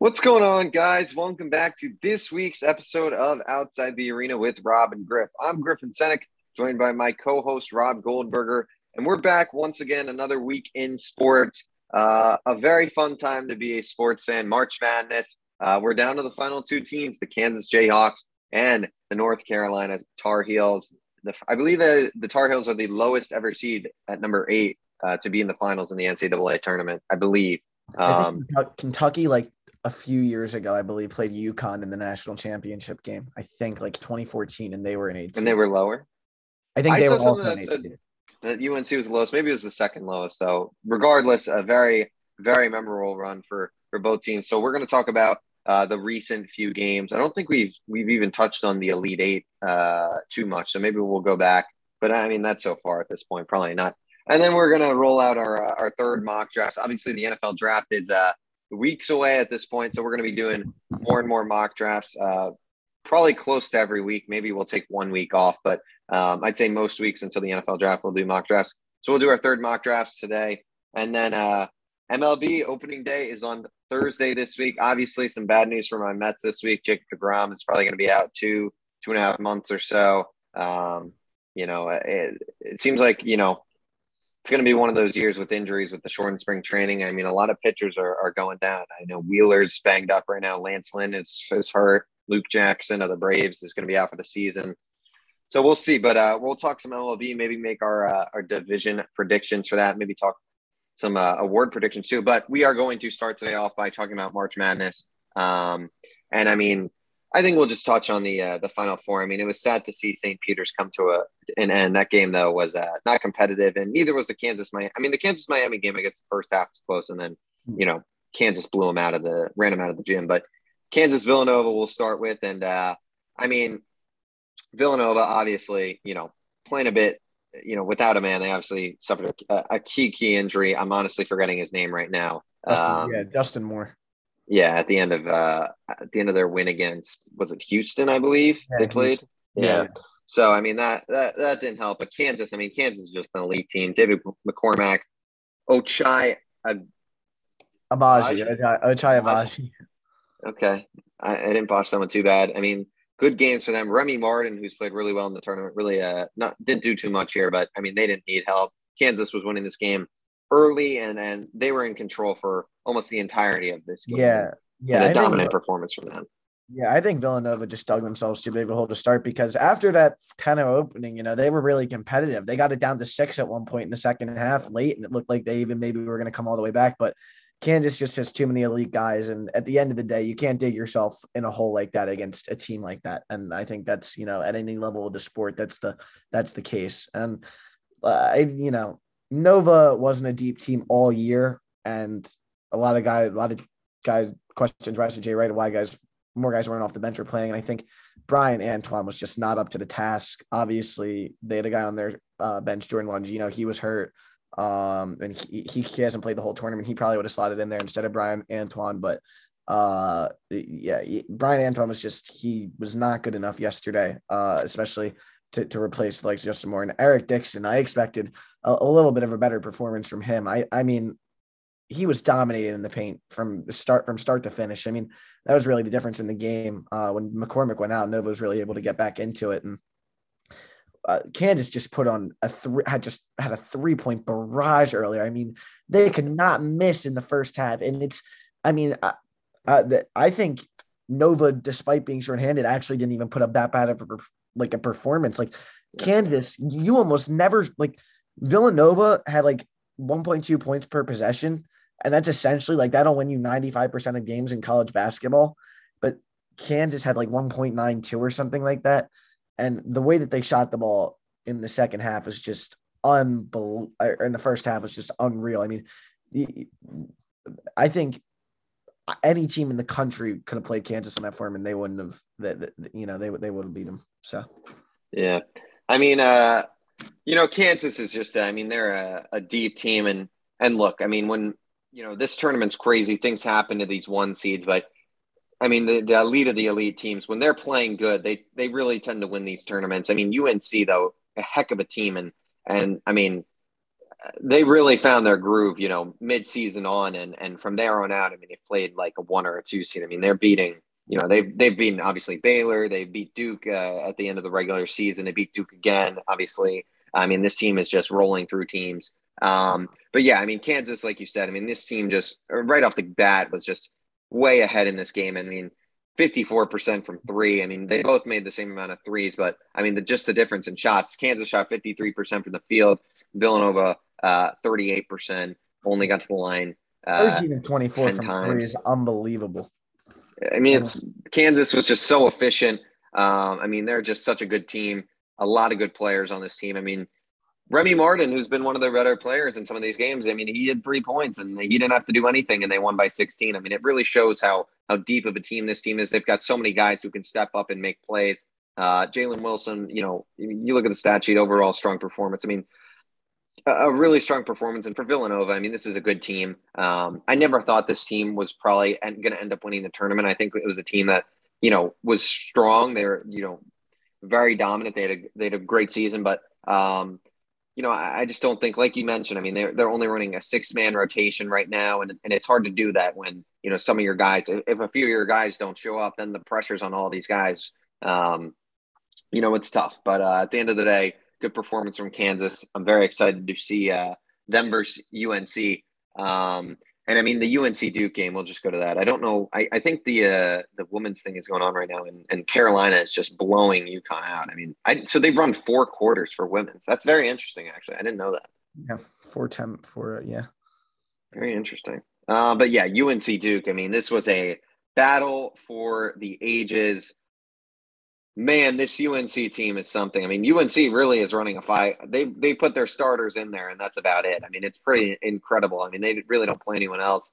What's going on, guys? Welcome back to this week's episode of Outside the Arena with Rob and Griff. I'm Griffin Senek, joined by my co host, Rob Goldberger. And we're back once again, another week in sports. Uh, a very fun time to be a sports fan. March Madness. Uh, we're down to the final two teams the Kansas Jayhawks and the North Carolina Tar Heels. The, I believe that the Tar Heels are the lowest ever seed at number eight uh, to be in the finals in the NCAA tournament, I believe. Um, Kentucky, like a few years ago, I believe, played UConn in the national championship game. I think like 2014, and they were in eight. And they were lower. I think they I were also that, said that UNC was the lowest. Maybe it was the second lowest, though. Regardless, a very very memorable run for for both teams. So we're going to talk about uh, the recent few games. I don't think we've we've even touched on the Elite Eight uh, too much. So maybe we'll go back. But I mean, that's so far at this point, probably not. And then we're gonna roll out our uh, our third mock draft. Obviously, the NFL draft is uh, weeks away at this point, so we're gonna be doing more and more mock drafts. Uh, probably close to every week. Maybe we'll take one week off, but um, I'd say most weeks until the NFL draft we'll do mock drafts. So we'll do our third mock drafts today, and then uh, MLB opening day is on Thursday this week. Obviously, some bad news for my Mets this week. Jacob DeGrom is probably going to be out two two and a half months or so. Um, you know, it, it seems like you know it's going to be one of those years with injuries with the shortened spring training. I mean, a lot of pitchers are, are going down. I know Wheeler's banged up right now. Lance Lynn is, is hurt. Luke Jackson of the Braves is going to be out for the season. So we'll see. But uh, we'll talk some MLB, maybe make our uh, our division predictions for that. Maybe talk some uh, award predictions too. But we are going to start today off by talking about March Madness. Um, and I mean, I think we'll just touch on the uh, the final four. I mean, it was sad to see St. Peter's come to a an end. That game though was uh, not competitive, and neither was the Kansas Miami. I mean, the Kansas Miami game, I guess the first half was close, and then you know Kansas blew them out of the ran them out of the gym. But Kansas Villanova we'll start with, and uh, I mean Villanova obviously you know playing a bit you know without a man. They obviously suffered a, a key key injury. I'm honestly forgetting his name right now. Justin, um, yeah, Justin Moore yeah, at the end of uh, at the end of their win against was it Houston, I believe yeah, they played. Yeah. yeah. So I mean that that that didn't help. But Kansas, I mean Kansas is just an elite team. David McCormack, Ochai Agbaji, Ochai Agbaji. Okay, I, I, didn't botch someone too bad. I mean, good games for them. Remy Martin, who's played really well in the tournament, really uh not didn't do too much here, but I mean they didn't need help. Kansas was winning this game early and and they were in control for almost the entirety of this game. Yeah. Yeah. And a dominant think, performance from them. Yeah, I think Villanova just dug themselves too big of a hole to start because after that kind of opening, you know, they were really competitive. They got it down to six at one point in the second half late, and it looked like they even maybe were going to come all the way back. But Kansas just has too many elite guys. And at the end of the day, you can't dig yourself in a hole like that against a team like that. And I think that's, you know, at any level of the sport, that's the that's the case. And uh, I, you know, Nova wasn't a deep team all year, and a lot of guys, a lot of guys questions rise to Jay Wright why guys more guys weren't off the bench or playing. And I think Bryan Antoine was just not up to the task. Obviously, they had a guy on their uh, bench, Jordan Longino. He was hurt. Um, and he, he, he hasn't played the whole tournament. He probably would have slotted in there instead of Bryan Antoine. But uh, yeah, Bryan Antoine was just he was not good enough yesterday, uh, especially to, to replace like Justin Moore and Eric Dixon. I expected a, a, little bit of a better performance from him. I I mean, he was dominating in the paint from the start from start to finish. I mean, that was really the difference in the game. Uh, when McCormack went out, Nova was really able to get back into it, and uh, Kansas just put on a three had just had a three point barrage earlier. I mean, they could not miss in the first half, and it's I mean, uh, uh, the, I think Nova, despite being shorthanded, actually didn't even put up that bad of a like a performance. Like Kansas, you almost never like Villanova had like 1.2 points per possession, and that's essentially like that'll win you 95% of games in college basketball. But Kansas had like 1.92 or something like that. And the way that they shot the ball in the second half was just unbelievable. Er, in the first half was just unreal. I mean, I think any team in the country could have played Kansas in that form, and they wouldn't have. That you know they they would have beat them. So, yeah, I mean, uh, you know, Kansas is just. I mean, they're a, a deep team, and and look, I mean, when you know this tournament's crazy, things happen to these one seeds, but I mean, the, the elite of the elite teams when they're playing good, they they really tend to win these tournaments. I mean, UNC though, a heck of a team, and and I mean, they really found their groove, you know, mid-season on, and and from there on out, I mean, they've played like a one or a two seed. I mean, they're beating, you know, they've they've beaten obviously Baylor, they beat Duke uh, at the end of the regular season, they beat Duke again. Obviously, I mean, this team is just rolling through teams. Um, but yeah, I mean, Kansas, like you said, I mean, this team just right off the bat was just way ahead in this game. I mean, 54% from three. I mean, they both made the same amount of threes, but I mean, the, just the difference in shots. Kansas shot 53% from the field. Villanova, uh, 38%, only got to the line. Uh, 13 24 from times. three is unbelievable. I mean, it's Kansas was just so efficient. Um, I mean, they're just such a good team. A lot of good players on this team. I mean, Remy Martin, who's been one of the better players in some of these games, I mean, he had three points and he didn't have to do anything, and they won by 16. I mean, it really shows how how deep of a team this team is. They've got so many guys who can step up and make plays. Uh, Jalen Wilson, you know, you look at the stat sheet, overall strong performance. I mean, a, really strong performance. And for Villanova, I mean, this is a good team. Um, I never thought this team was probably going to end up winning the tournament. I think it was a team that, you know, was strong. They're, you know, very dominant. They had a, they had a great season, but, um, you know, I, I just don't think, like you mentioned, I mean, they're, they're only running a six man rotation right now. And, and it's hard to do that when, you know, some of your guys, if a few of your guys don't show up, then the pressure's on all these guys. Um, you know, it's tough. But uh, at the end of the day, good performance from Kansas. I'm very excited to see uh, them versus UNC. Um, and I mean the UNC Duke game. We'll just go to that. I don't know. I, I think the uh, the women's thing is going on right now, and, and Carolina is just blowing UConn out. I mean, I so they've run four quarters for women's. That's very interesting, actually. I didn't know that. Yeah, four ten for yeah. Very interesting. Uh, but yeah, UNC Duke. I mean, this was a battle for the ages man, this UNC team is something. I mean, UNC really is running a fight. They they put their starters in there, and that's about it. I mean, it's pretty incredible. I mean, they really don't play anyone else.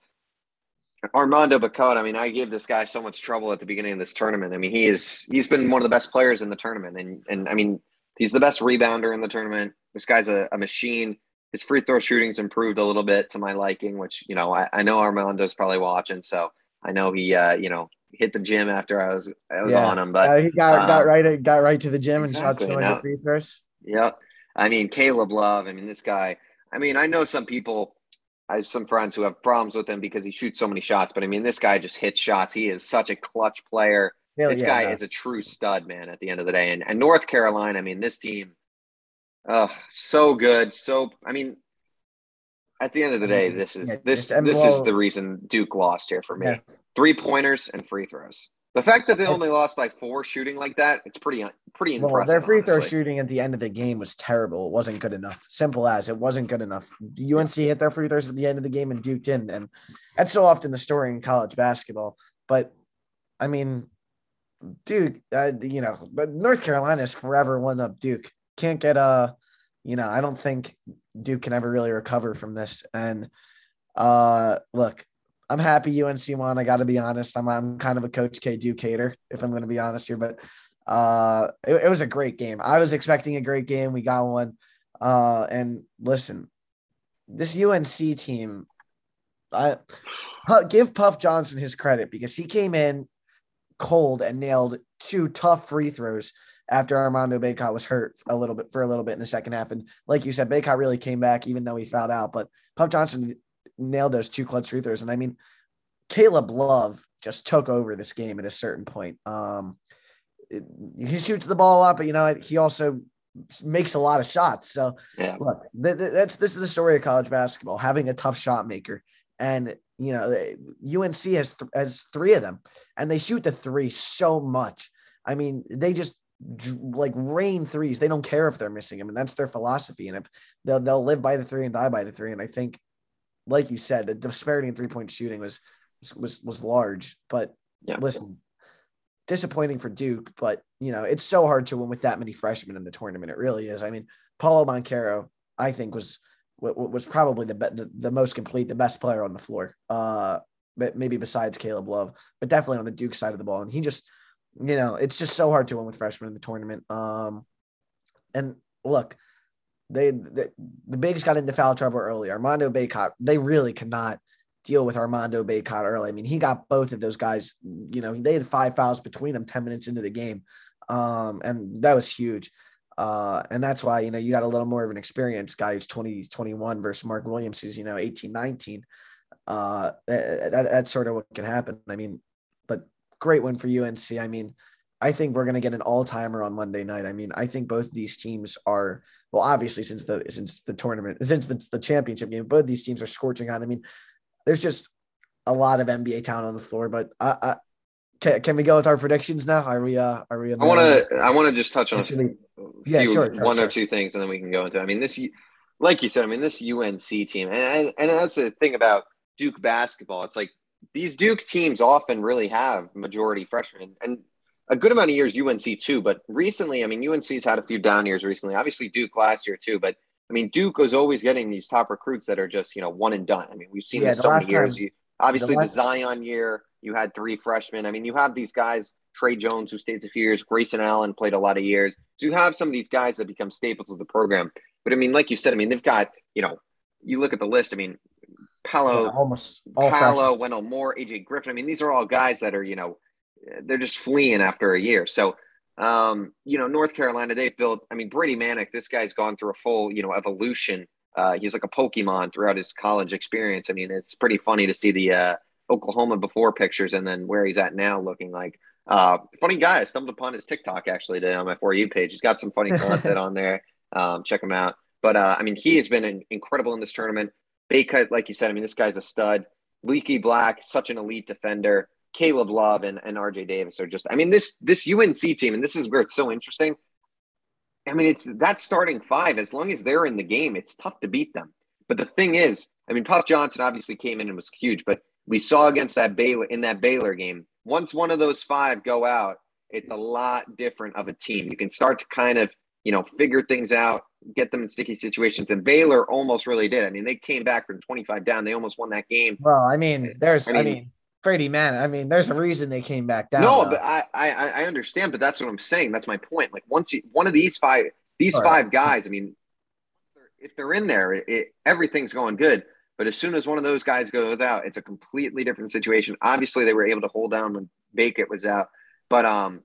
Armando Bacot, I mean, I gave this guy so much trouble at the beginning of this tournament. I mean, he is he's been one of the best players in the tournament, and and I mean, he's the best rebounder in the tournament. This guy's a, a machine. His free throw shooting's improved a little bit to my liking, which you know I, I know Armando's probably watching, so I know he uh, you know hit the gym after I was I was yeah. on him. But uh, he got um, got right got right to the gym exactly. and shot 200 free throws. Yep. I mean Caleb Love. I mean this guy. I mean I know some people. I have some friends who have problems with him because he shoots so many shots. But I mean this guy just hits shots. He is such a clutch player. Hell this yeah, guy no. is a true stud, man. At the end of the day, and and North Carolina. I mean this team. Oh, so good. So I mean, at the end of the day, this is yeah, this this is the reason Duke lost here for me. Yeah three pointers and free throws. The fact that they only lost by four shooting like that, it's pretty pretty well, impressive. Their free throw shooting at the end of the game was terrible. It wasn't good enough. Simple as it wasn't good enough. UNC hit their free throws at the end of the game and duked in, and that's so often the story in college basketball. But I mean, Duke, uh, you know, but North Carolina is forever one up Duke. Can't get a, you know, I don't think Duke can ever really recover from this. And uh, look, I'm happy UNC won. I got to be honest. I'm, I'm kind of a Coach K Duke hater, if I'm going to be honest here, but uh, it, it, was a great game. I was expecting a great game. We got one. Uh, and listen, this UNC team, I give Puff Johnson his credit because he came in cold and nailed two tough free throws after Armando Bacot was hurt a little bit for a little bit in the second half. And like you said, Baycott really came back even though he fouled out. But Puff Johnson nailed those two clutch free throws. And I mean, Caleb Love just took over this game at a certain point. Um, it, he shoots the ball a lot, but you know he also makes a lot of shots. So yeah. look, th- th- that's this is the story of college basketball: having a tough shot maker. And you know, UNC has th- has three of them, and they shoot the three so much. I mean, they just like rain threes. They don't care if they're missing them, and that's their philosophy. And if they'll they'll live by the three and die by the three. And I think like you said, the disparity in three point shooting was was was large. But yeah. listen, disappointing for Duke, but you know it's so hard to win with that many freshmen in the tournament. It really is. I mean, Paolo Banchero, I think was was probably the, the the most complete, the best player on the floor. Uh, but maybe besides Caleb Love, but definitely on the Duke side of the ball. And he just, you know, it's just so hard to win with freshmen in the tournament. Um, and look, they, the bigs got into foul trouble early. Armando Bacot, they really cannot deal with Armando Bacot early. I mean, he got both of those guys. You know, they had five fouls between them ten minutes into the game, um, and that was huge. Uh, and that's why, you know, you got a little more of an experience guy who's 20, 21 versus Mark Williams, who's, you know, 18, 19. Uh, that, that's sort of what can happen. I mean, but great win for UNC. I mean, I think we're going to get an all timer on Monday night. I mean, I think both these teams are well, obviously since the since the tournament since the, the championship game, both these teams are scorching hot. I mean, there's just a lot of NBA talent on the floor, but uh, uh, can, can we go with our predictions now? Are we? Uh, are we? I want to. I want to just touch on few, yeah, sure, sure, one sure. or two things, and then we can go into. I mean, this, like you said, I mean, this UNC team, and and, and that's the thing about Duke basketball. It's like these Duke teams often really have majority freshmen, and a good amount of years UNC too. But recently, I mean, UNC's had a few down years recently. Obviously, Duke last year too, but. I mean, Duke was always getting these top recruits that are just, you know, one and done. I mean, we've seen yeah, this so many years. Time, you, obviously, the, the Zion year, you had three freshmen. I mean, you have these guys, Tre Jones, who stayed a few years, Grayson Allen played a lot of years. So you have some of these guys that become staples of the program. But I mean, like you said, I mean, they've got, you know, you look at the list, I mean, Paolo, yeah, almost Paolo, Wendell Moore, AJ Griffin. I mean, these are all guys that are, you know, they're just fleeing after a year. So, um, you know, North Carolina, they've built, I mean, Brady Manek, this guy's gone through a full, you know, evolution. Uh, he's like a Pokemon throughout his college experience. I mean, it's pretty funny to see the, uh, Oklahoma before pictures and then where he's at now looking like. Uh, funny guy. I stumbled upon his TikTok actually today on my For You page. He's got some funny content on there. Um, check him out. But uh, I mean, he has been incredible in this tournament. Bacot, like you said, I mean, this guy's a stud. Leaky Black, such an elite defender. Caleb Love and, and RJ Davis are just, I mean, this this UNC team, and this is where it's so interesting. I mean, it's that starting five, as long as they're in the game, it's tough to beat them. But the thing is, I mean, Puff Johnson obviously came in and was huge, but we saw against that Baylor in that Baylor game. Once one of those five go out, it's a lot different of a team. You can start to kind of, you know, figure things out, get them in sticky situations. And Baylor almost really did. I mean, they came back from 25 down. They almost won that game. Well, I mean, there's, I mean, I mean Brady, man, I mean, there's a reason they came back down. No, though. but I, I, I understand, but that's what I'm saying. That's my point. Like once you, one of these five, these All five right. guys, I mean, if they're in there, it, it, everything's going good. But as soon as one of those guys goes out, it's a completely different situation. Obviously, they were able to hold down when Bacot was out, but um,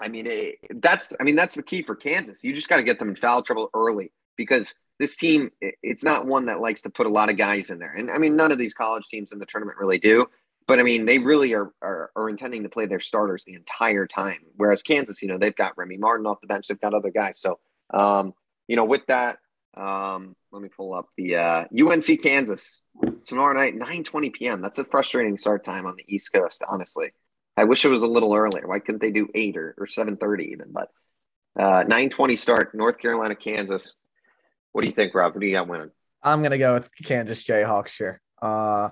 I mean, it, that's I mean that's the key for Kansas. You just got to get them in foul trouble early because this team it's not one that likes to put a lot of guys in there. And I mean, none of these college teams in the tournament really do. But I mean, they really are, are, are intending to play their starters the entire time. Whereas Kansas, you know, they've got Remy Martin off the bench, they've got other guys. So, um, you know, with that, um, let me pull up the uh, UNC Kansas tomorrow night, nine twenty p.m. That's a frustrating start time on the East Coast, honestly. I wish it was a little earlier. Why couldn't they do 8 or, or 7.30 even? But uh, 9.20 start, North Carolina, Kansas. What do you think, Rob? Who do you got winning? I'm to go with Kansas Jayhawks here. Uh,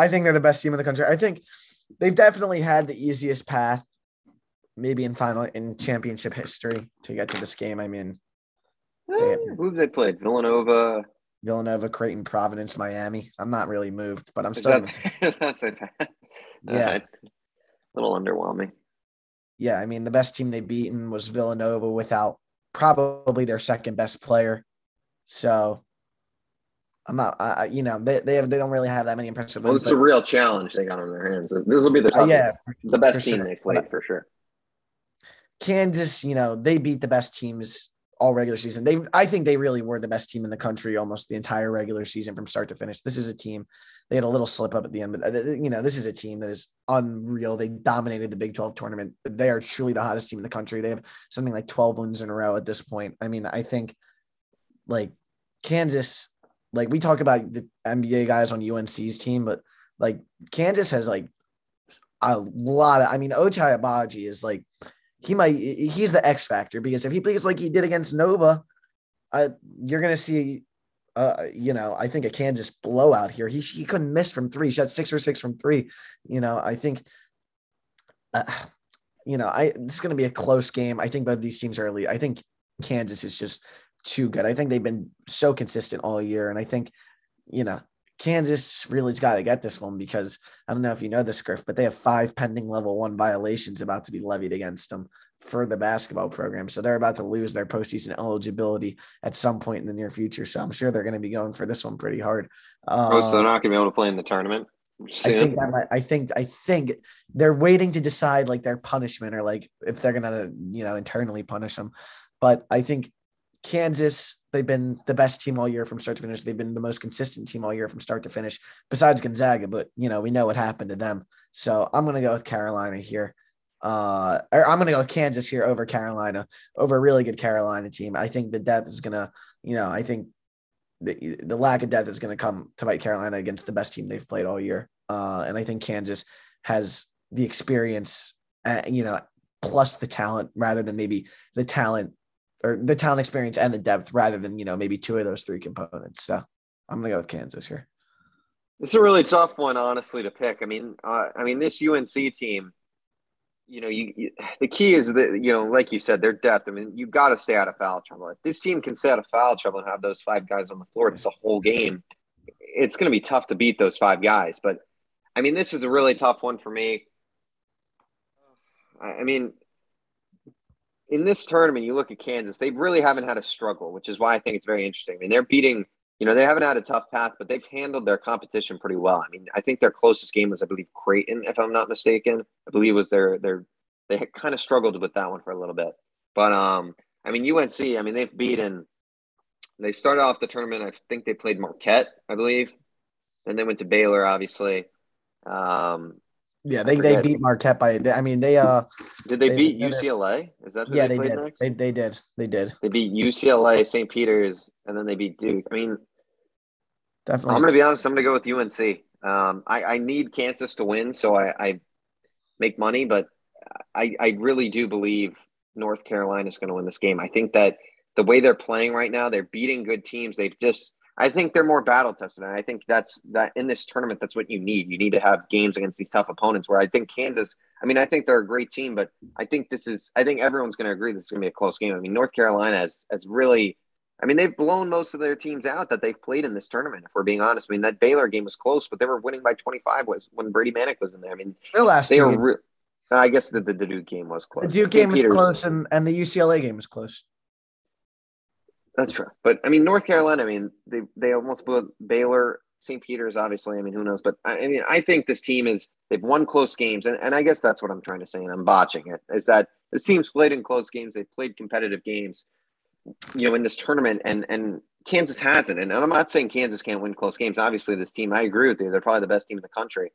I think they're the best team in the country. I think they've definitely had the easiest path, maybe in final in championship history to get to this game. I mean, who have they played? Villanova. Villanova, Creighton, Providence, Miami. I'm not really moved, but I'm still. That, that's a. Yeah. a little underwhelming. Yeah, I mean the best team they've beaten was Villanova without probably their second best player. So I'm not, I, you know, they they, have, they don't really have that many impressive. Well, it's a real challenge they got on their hands. This will be the toughest, uh, yeah, the best team sure. they played for sure. Kansas, you know, they beat the best teams all regular season. They, I think they really were the best team in the country almost the entire regular season from start to finish. This is a team. They had a little slip up at the end, but uh, you know, this is a team that is unreal. They dominated the Big 12 tournament. They are truly the hottest team in the country. They have something like 12 wins in a row at this point. I mean, I think like Kansas, like we talk about the NBA guys on UNC's team, but like Kansas has like a lot of, I mean, Ochai Agbaji is like, he might he's the X factor because if he plays like he did against Nova, uh, you're gonna see uh, you know, I think a Kansas blowout here. He he couldn't miss from three. He shot six or six from three. You know, I think, uh, you know, I this is going to be a close game. I think both these teams are early. I think Kansas is just too good. I think they've been so consistent all year, and I think, you know, Kansas really's got to get this one because I don't know if you know this, Griff, but they have five pending level one violations about to be levied against them for the basketball program. So they're about to lose their postseason eligibility at some point in the near future. So I'm sure they're going to be going for this one pretty hard. Um, oh, so they're not going to be able to play in the tournament. I think, might, I think I think they're waiting to decide like their punishment or like if they're gonna you know internally punish them. but I think Kansas, they've been the best team all year from start to finish. They've been the most consistent team all year from start to finish, besides Gonzaga. But you know, we know what happened to them. So I'm gonna go with Carolina here. Uh, or I'm gonna go with Kansas here over Carolina, over a really good Carolina team. I think the depth is gonna, you know, I think the, the lack of depth is gonna come to bite Carolina against the best team they've played all year. Uh, and I think Kansas has the experience, uh, you know, plus the talent rather than maybe the talent or the talent experience and the depth rather than you know maybe two of those three components. So I'm gonna go with Kansas here. It's a really tough one, honestly, to pick. I mean, uh, I mean, this UNC team, you know, you, you, the key is that you know, like you said, their depth. I mean, you got to stay out of foul trouble. If this team can stay out of foul trouble and have those five guys on the floor the whole game, it's going to be tough to beat those five guys. But I mean, this is a really tough one for me. I mean, in this tournament, you look at Kansas, they really haven't had a struggle, which is why I think it's very interesting. I mean, they're beating, you know, they haven't had a tough path, but they've handled their competition pretty well. I mean, I think their closest game was, I believe, Creighton, if I'm not mistaken. I believe was their their they kind of struggled with that one for a little bit. But um, I mean, UNC, I mean, they've beaten. They started off the tournament. I think they played Marquette, I believe. Then they went to Baylor, obviously. Um, yeah, they, they beat Marquette by. I mean, they uh. Did they, they beat UCLA? Is that yeah? They, they did. Next? They they did. They did. They beat UCLA, St. Peter's, and then they beat Duke. I mean, definitely. I'm going to be honest. I'm going to go with UNC. Um, I I need Kansas to win, so I, I make money, but I I really do believe North Carolina is going to win this game. I think that the way they're playing right now, they're beating good teams. They've just I think they're more battle tested, and I think that's that in this tournament. That's what you need. You need to have games against these tough opponents. Where I think Kansas. I mean, I think they're a great team, but I think this is. I think everyone's going to agree this is going to be a close game. I mean, North Carolina has has really. I mean, they've blown most of their teams out that they've played in this tournament. If we're being honest, I mean that Baylor game was close, but they were winning by 25 was when Brady Manek was in there. I mean, their last they were. Re- I guess the, the, the Duke game was close. The Duke game was close, and, and the UCLA game was close. That's true. But I mean, North Carolina, I mean, they they almost blew Baylor, St. Peter's, obviously. I mean, who knows? But I, I mean, I think this team is they've won close games, and, and I guess that's what I'm trying to say, and I'm botching it. Is that this team's played in close games? They've played competitive games, you know, in this tournament, and and Kansas hasn't. And I'm not saying Kansas can't win close games. Obviously, this team, I agree with you. They're probably the best team in the country.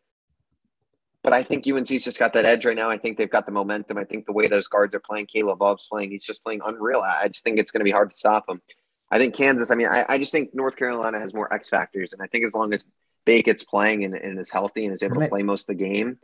But I think UNC's just got that edge right now. I think they've got the momentum. I think the way those guards are playing, Caleb Love's playing, he's just playing unreal. I just think it's going to be hard to stop him. I think Kansas, I mean, I, I just think North Carolina has more X factors. And I think as long as Bacon's playing and, and is healthy and is able to play most of the game,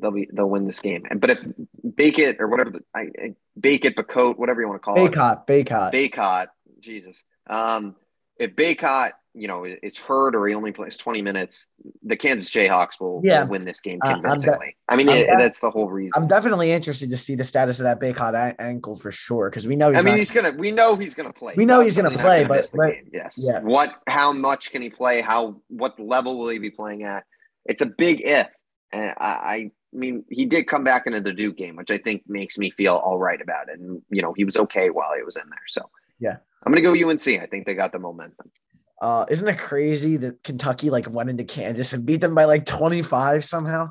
they'll be they'll win this game. But if Bacot or whatever, I, Bacot, Bacot, whatever you want to call Baycott, it, Baycott, Baycott, Jesus. Um, if Baycott you know is hurt or he only plays 20 minutes, the Kansas Jayhawks will, yeah. will win this game convincingly. Uh, de- I mean, it, de- that's the whole reason. I'm definitely interested to see the status of that Bacot a- ankle for sure because we know. I mean, not, he's gonna. We know he's gonna play. We know he's gonna play, gonna but, but yes. Yeah. What? How much can he play? How? What level will he be playing at? It's a big if, and I, I mean, he did come back into the Duke game, which I think makes me feel all right about it. And you know, he was okay while he was in there. So yeah, I'm gonna go UNC. I think they got the momentum. Uh, isn't it crazy that Kentucky like went into Kansas and beat them by like 25 somehow?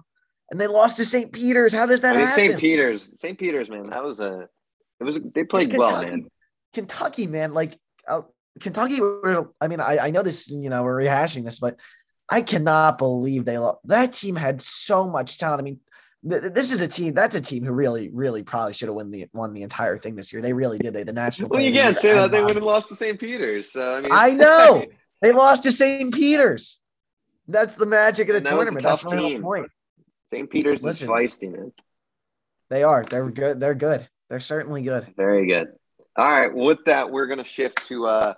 And they lost to St. Peter's. How does that I mean, happen? St. Peter's, St. Peter's, man, that was a, it was, they played well, man. Kentucky, man, like uh, Kentucky. I mean, I, I know this, you know, we're rehashing this, but I cannot believe they lost. That team had so much talent. I mean, this is a team. That's a team who really, really probably should have won the won the entire thing this year. They really did. They the national. Well, you can't say that they would have lost to St. Peter's. So I mean, I know they lost to St. Peter's. That's the magic of the that tournament. That's my team. point. St. Peter's Listen, is feisty, man. They are. They're good. They're good. They're certainly good. Very good. All right. With that, we're gonna shift to uh,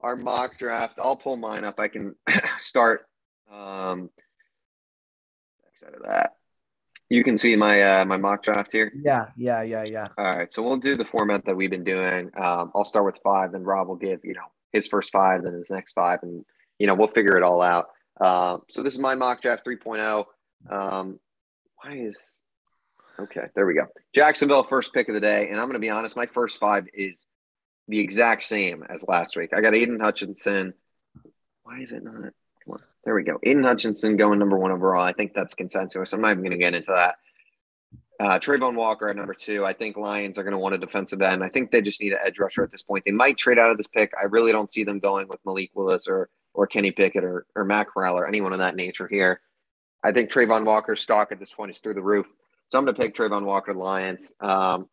our mock draft. I'll pull mine up. I can start. Um, excited of that. You can see my uh, my mock draft here. Yeah, yeah, yeah, yeah. All right, so we'll do the format that we've been doing. Um, I'll start with five, then Rob will give you know his first five, then his next five, and you know we'll figure it all out. Uh, so this is my mock draft 3.0. Um, why is okay? There we go. Jacksonville first pick of the day, and I'm going to be honest. My first five is the exact same as last week. I got Aiden Hutchinson. Why is it not? Come on. There we go. Aiden Hutchinson going number one overall. I think that's consensus. I'm not even going to get into that. Uh, Travon Walker at number two. I think Lions are going to want a defensive end. I think they just need an edge rusher at this point. They might trade out of this pick. I really don't see them going with Malik Willis or or Kenny Pickett or or Matt Corral or anyone of that nature here. I think Travon Walker's stock at this point is through the roof. So I'm going to pick Travon Walker, Lions. Um,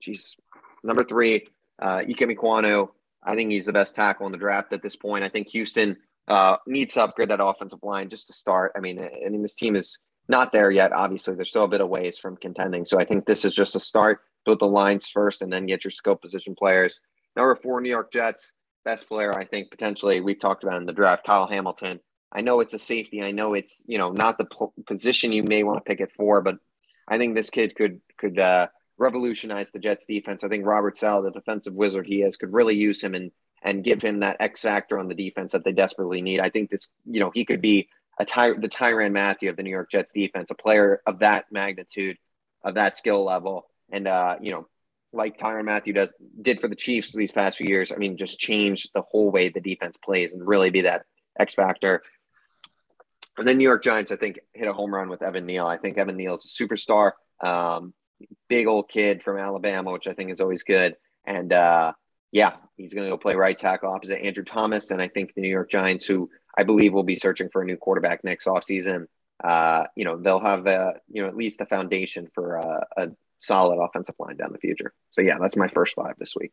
Jesus. Number three, uh, Ikem Ekwonu. I think he's the best tackle in the draft at this point. I think Houston uh, needs to upgrade that offensive line just to start. I mean, I mean, this team is not there yet. Obviously, there's still a bit of ways from contending. So I think this is just a start. Build the lines first, and then get your skill position players. Number four, New York Jets. Best player, I think, potentially we've talked about in the draft, Kyle Hamilton. I know it's a safety. I know it's you know not the position you may want to pick it for, but I think this kid could could uh, revolutionize the Jets defense. I think Robert Saleh, the defensive wizard he is, could really use him and and give him that X factor on the defense that they desperately need. I think this, you know, he could be a ty- the Tyrann Mathieu of the New York Jets defense, a player of that magnitude, of that skill level, and uh, you know, like Tyrann Mathieu does did for the Chiefs these past few years. I mean, just change the whole way the defense plays and really be that X factor. And then New York Giants, I think, hit a home run with Evan Neal. I think Evan Neal is a superstar. Um, big old kid from Alabama, which I think is always good. And uh, yeah, he's going to go play right tackle opposite Andrew Thomas. And I think the New York Giants, who I believe we'll be searching for a new quarterback next offseason, uh, you know, they'll have, uh, you know, at least the foundation for uh, a solid offensive line down the future. So yeah, that's my first five this week.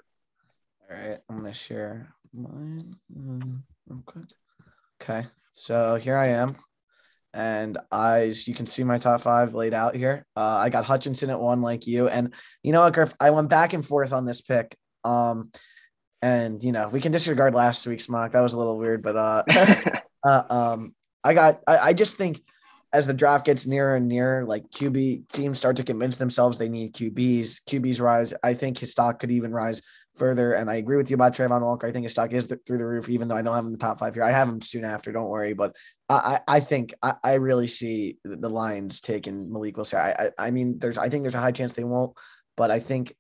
All right, I'm to share mine mm, real quick. Okay, so here I am. And as you can see my top five laid out here. Uh, I got Hutchinson at one, like you. And you know what, Griff? I went back and forth on this pick. Um, and you know, we can disregard last week's mock. That was a little weird, but uh, uh um, I got. I, I just think as the draft gets nearer and nearer, like QB teams start to convince themselves they need QBs. QBs rise. I think his stock could even rise further. And I agree with you about Travon Walker. I think his stock is through the roof, even though I don't have him in the top five here. I have him soon after. Don't worry. But I, I think I, I really see the Lions taking Malik Willis. I, I, I mean, there's I think there's a high chance they won't, but I think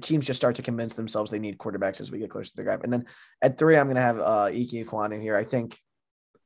teams just start to convince themselves they need quarterbacks as we get closer to the draft. And then at three, I'm going to have uh, Ikem Ekwonu here. I think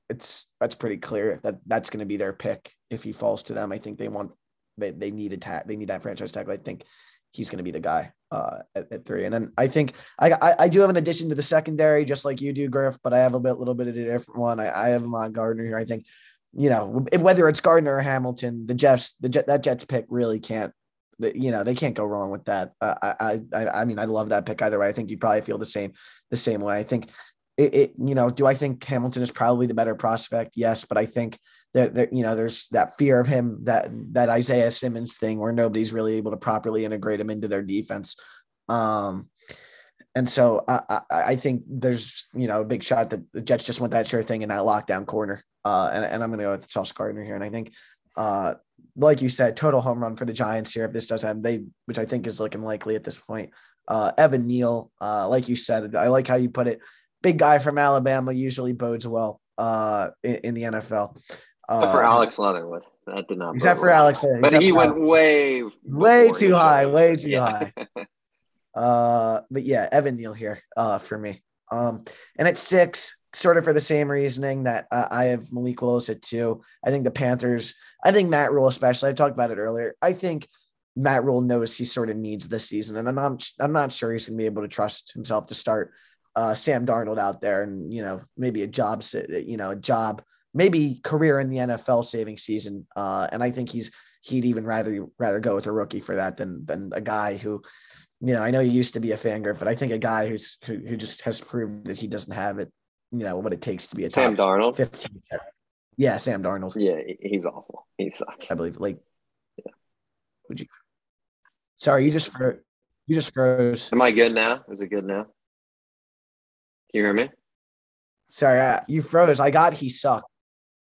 it's that's pretty clear that that's going to be their pick if he falls to them. I think they want they they need a tag they need that franchise tag. I think he's going to be the guy uh, at, at, three. And then I think I, I, I do have an addition to the secondary, just like you do, Griff. But I have a bit, little bit of a different one. I, I have Ahmad Gardner here. I think, you know, whether it's Gardner or Hamilton, the Jets, the Jet, that Jets pick really can't. You know they can't go wrong with that. Uh, I, I I mean I love that pick either way. I think you probably feel the same the same way. I think it, it, you know, do I think Hamilton is probably the better prospect? Yes, but I think that, that you know, there's that fear of him that that Isaiah Simmons thing where nobody's really able to properly integrate him into their defense. Um, and so I, I, I think there's you know a big shot that the Jets just want that sure thing in that lockdown corner. Uh, and, and I'm going to go with Sauce Gardner here. And I think, uh, like you said, total home run for the Giants here if this does happen. They, which I think is looking likely at this point. Uh, Evan Neal, uh, like you said, I like how you put it big guy from Alabama usually bodes well uh, in, in the NFL. Except for uh, Alex Leatherwood. That did not. Except for well. Alex. But he went Alex. way, way too high, way too yeah. high. Uh, but yeah, Evan Neal here uh, for me. Um, and at six, sort of for the same reasoning that uh, I have Malik Willis at two. I think the Panthers, I think Matt Rhule, especially, I talked about it earlier. I think Matt Rhule knows he sort of needs this season, and I'm not, I'm not sure he's going to be able to trust himself to start uh, Sam Darnold out there and, you know, maybe a job, you know, a job, maybe career in the NFL saving season. Uh, and I think he's, he'd even rather, rather go with a rookie for that than, than a guy who, you know, I know you used to be a fan, Griff, but I think a guy who's, who, who just has proved that he doesn't have it, you know, what it takes to be a Sam Darnold. 15. Yeah. Sam Darnold. Yeah. He's awful. He sucks. I believe like, yeah. Would you, sorry, you just, you just froze. Am I good now? Is it good now? Can you hear me? Sorry, uh, you froze. I got he sucked.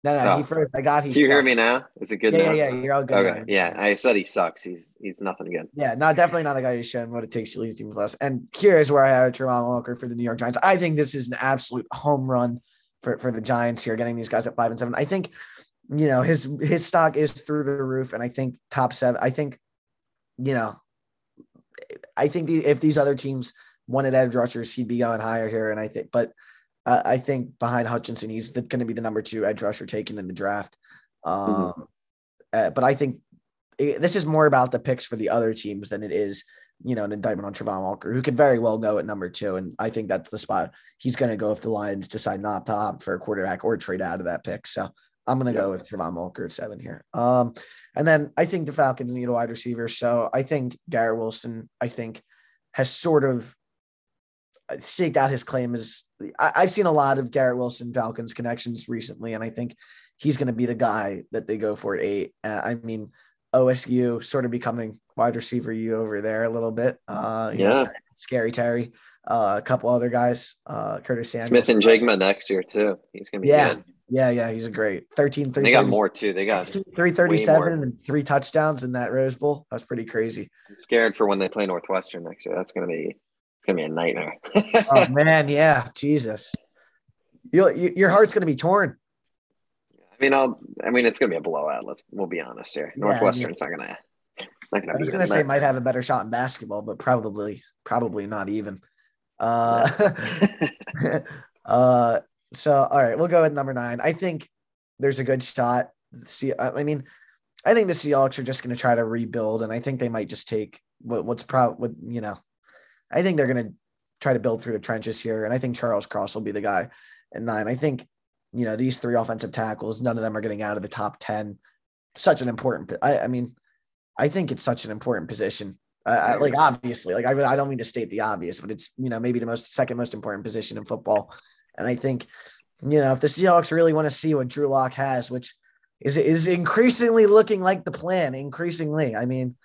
No, no, oh. he froze. I got he. Can you sucked. hear me now? Is it good yeah, now? Yeah, yeah, you're all good. Okay, now. yeah. I said he sucks. He's he's nothing good. Yeah, not definitely not a guy who's shown what it takes to lead team plus. And here's where I have Travon Walker for the New York Giants. I think this is an absolute home run for for the Giants here, getting these guys at five and seven. I think, you know, his his stock is through the roof, and I think top seven. I think, you know, I think the, if these other teams wanted edge rushers, he'd be going higher here. And I think, but uh, I think behind Hutchinson, he's going to be the number two edge rusher taken in the draft. Um, mm-hmm. uh, but I think it, this is more about the picks for the other teams than it is, you know, an indictment on Travon Walker, who could very well go at number two. And I think that's the spot he's going to go if the Lions decide not to opt for a quarterback or trade out of that pick. So I'm going to go with Travon Walker at seven here. Um, and then I think the Falcons need a wide receiver. So I think Garrett Wilson, I think, has sort of staked out his claim as I, have seen a lot of Garrett Wilson Falcons connections recently, and I think he's going to be the guy that they go for at eight. Uh, I mean, OSU sort of becoming wide receiver you over there a little bit. Uh, yeah, know, scary Terry, uh, a couple other guys, uh, Curtis Samuel, Smith-Njigba next year too. He's gonna be yeah. Good. Yeah, yeah, he's a great 13 3 They got more too. They got 337 and three touchdowns in that Rose Bowl. That's pretty crazy. I'm scared for when they play Northwestern next year. That's gonna be it's gonna be a nightmare. oh man, yeah, Jesus. you your heart's gonna be torn. I mean, I'll. I mean, it's gonna be a blowout. Let's. We'll be honest here. Yeah, Northwestern's I mean, not gonna. Not gonna I was gonna say might have a better shot in basketball, but probably, probably not even. Uh, uh. So all right, we'll go with number nine. I think there's a good shot. See, I mean, I think the Seahawks are just going to try to rebuild, and I think they might just take what, what's probably what you know. I think they're going to try to build through the trenches here, and I think Charles Cross will be the guy at nine. I think you know, these three offensive tackles, none of them are getting out of the top 10. Such an important, I, I mean, I think it's such an important position. I like obviously, like I, I don't mean to state the obvious, but it's you know maybe the most second most important position in football. And I think you know if the Seahawks really want to see what Drew Lock has, which is is increasingly looking like the plan. Increasingly, I mean,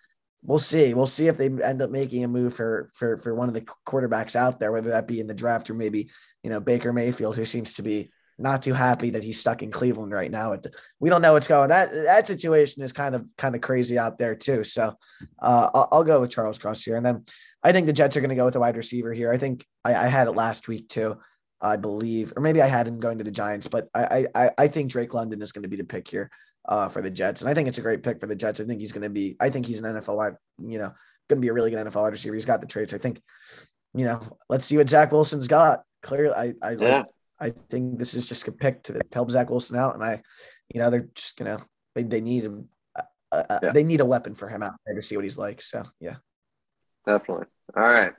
we'll see. We'll see if they end up making a move for for for one of the quarterbacks out there, whether that be in the draft or maybe you know Baker Mayfield, who seems to be not too happy that he's stuck in Cleveland right now. We don't know what's going. That that situation is kind of kind of crazy out there too. So uh, I'll, I'll, go with Charles Cross here, and then I think the Jets are going to go with the wide receiver here. I think I, I, had it last week too, I believe, or maybe I had him going to the Giants, but I I, I think Drake London is going to be the pick here uh, for the Jets, and I think it's a great pick for the Jets. I think he's going to be. I think he's an NFL wide, you know, going to be a really good NFL wide receiver. He's got the traits. I think, you know, let's see what Zach Wilson's got. Clearly, I I yeah. like I think this is just a pick to help Zach Wilson out, and I, you know, they're just gonna they, they need him. Uh, uh, yeah. They need a weapon for him out there to see what he's like. So yeah, definitely. All right,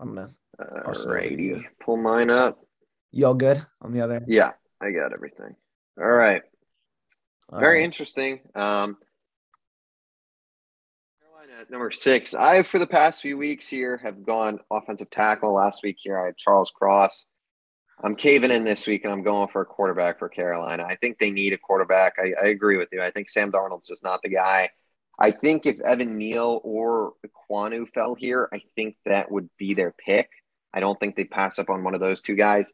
I'm gonna. Alrighty, pull mine up. You all good on the other? Yeah, I got everything. All right. All Very right. interesting. Um, Carolina number six. I, for the past few weeks here, have gone offensive tackle. Last week here, I had Charles Cross. I'm caving in this week and I'm going for a quarterback for Carolina. I think they need a quarterback. I, I agree with you. I think Sam Darnold's just not the guy. I think if Evan Neal or Ekwonu fell here, I think that would be their pick. I don't think they pass up on one of those two guys.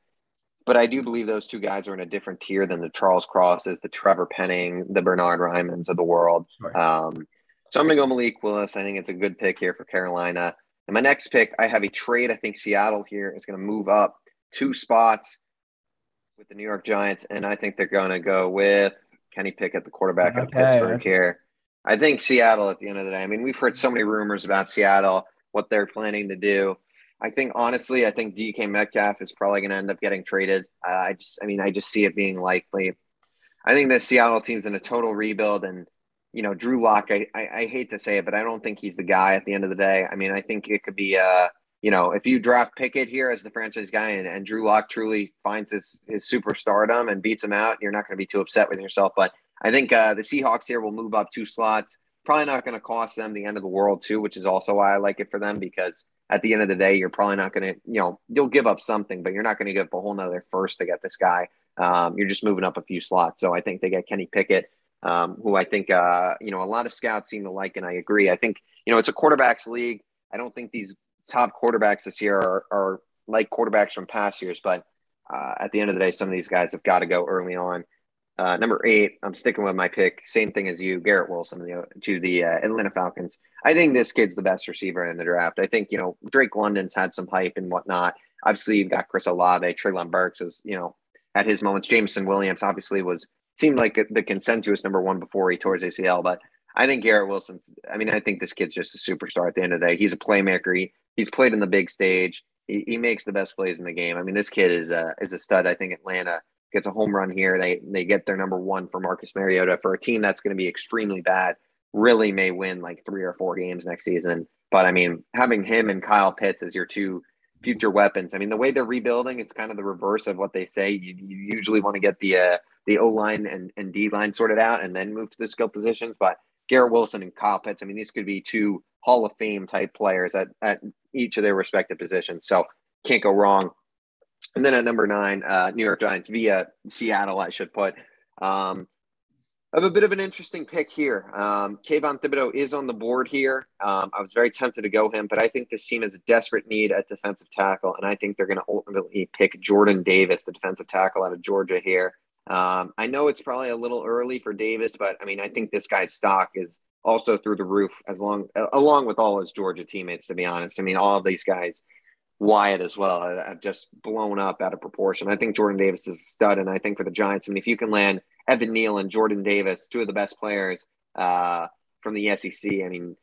But I do believe those two guys are in a different tier than the Charles Crosses, the Trevor Penning, the Bernhard Raimanns of the world. Right. Um, so I'm going to go Malik Willis. I think it's a good pick here for Carolina. And my next pick, I have a trade. I think Seattle here is going to move up two spots with the New York Giants, and I think they're going to go with Kenny Pickett, the quarterback okay. of Pittsburgh here. I think Seattle at the end of the day. I mean, we've heard so many rumors about Seattle, what they're planning to do. I think honestly, I think DK Metcalf is probably going to end up getting traded. Uh, I just, I mean, I just see it being likely. I think the Seattle team's in a total rebuild, and you know, Drew Lock. I, I, I hate to say it, but I don't think he's the guy at the end of the day. I mean, I think it could be. Uh, you know, if you draft Pickett here as the franchise guy and, and Drew Lock truly finds his his superstardom and beats him out, you're not going to be too upset with yourself. But I think uh, the Seahawks here will move up two slots. Probably not going to cost them the end of the world too, which is also why I like it for them because at the end of the day, you're probably not going to, you know, you'll give up something, but you're not going to give up a whole nother first to get this guy. Um, you're just moving up a few slots. So I think they get Kenny Pickett, um, who I think, uh, you know, a lot of scouts seem to like, and I agree. I think, you know, it's a quarterbacks league. I don't think these top quarterbacks this year are, are like quarterbacks from past years, but uh, at the end of the day, some of these guys have got to go early on. Uh, number eight, I'm sticking with my pick. Same thing as you, Garrett Wilson the, to the uh, Atlanta Falcons. I think this kid's the best receiver in the draft. I think, you know, Drake London's had some hype and whatnot. Obviously, you've got Chris Olave, Treylon Burks is, you know, at his moments. Jameson Williams obviously was seemed like the consensus number one before he tore his ACL, but I think Garrett Wilson's. I mean, I think this kid's just a superstar at the end of the day. He's a playmaker. He, he's played in the big stage. He, he makes the best plays in the game. I mean, this kid is a is a stud. I think Atlanta gets a home run here. They they get their number one for Marcus Mariota for a team that's going to be extremely bad. really may win like three or four games next season. But I mean, having him and Kyle Pitts as your two future weapons. I mean, the way they're rebuilding, it's kind of the reverse of what they say. You, you usually want to get the uh, the O line and, and D line sorted out and then move to the skill positions. But Garrett Wilson and Kyle Pitts, I mean, these could be two Hall of Fame type players at, at each of their respective positions. So can't go wrong. And then at number nine, uh, New York Giants via Seattle, I should put. Um, I have a bit of an interesting pick here. Um, Kayvon Thibodeaux is on the board here. Um, I was very tempted to go him, but I think this team has a desperate need at defensive tackle, and I think they're going to ultimately pick Jordan Davis, the defensive tackle out of Georgia here. Um, I know it's probably a little early for Davis, but I mean, I think this guy's stock is also through the roof as long along with all his Georgia teammates. To be honest, I mean, all of these guys Wyatt as well have just blown up out of proportion. I think Jordan Davis is a stud, and I think for the Giants, I mean, if you can land Evan Neal and Jordan Davis, two of the best players uh, from the SEC, I mean,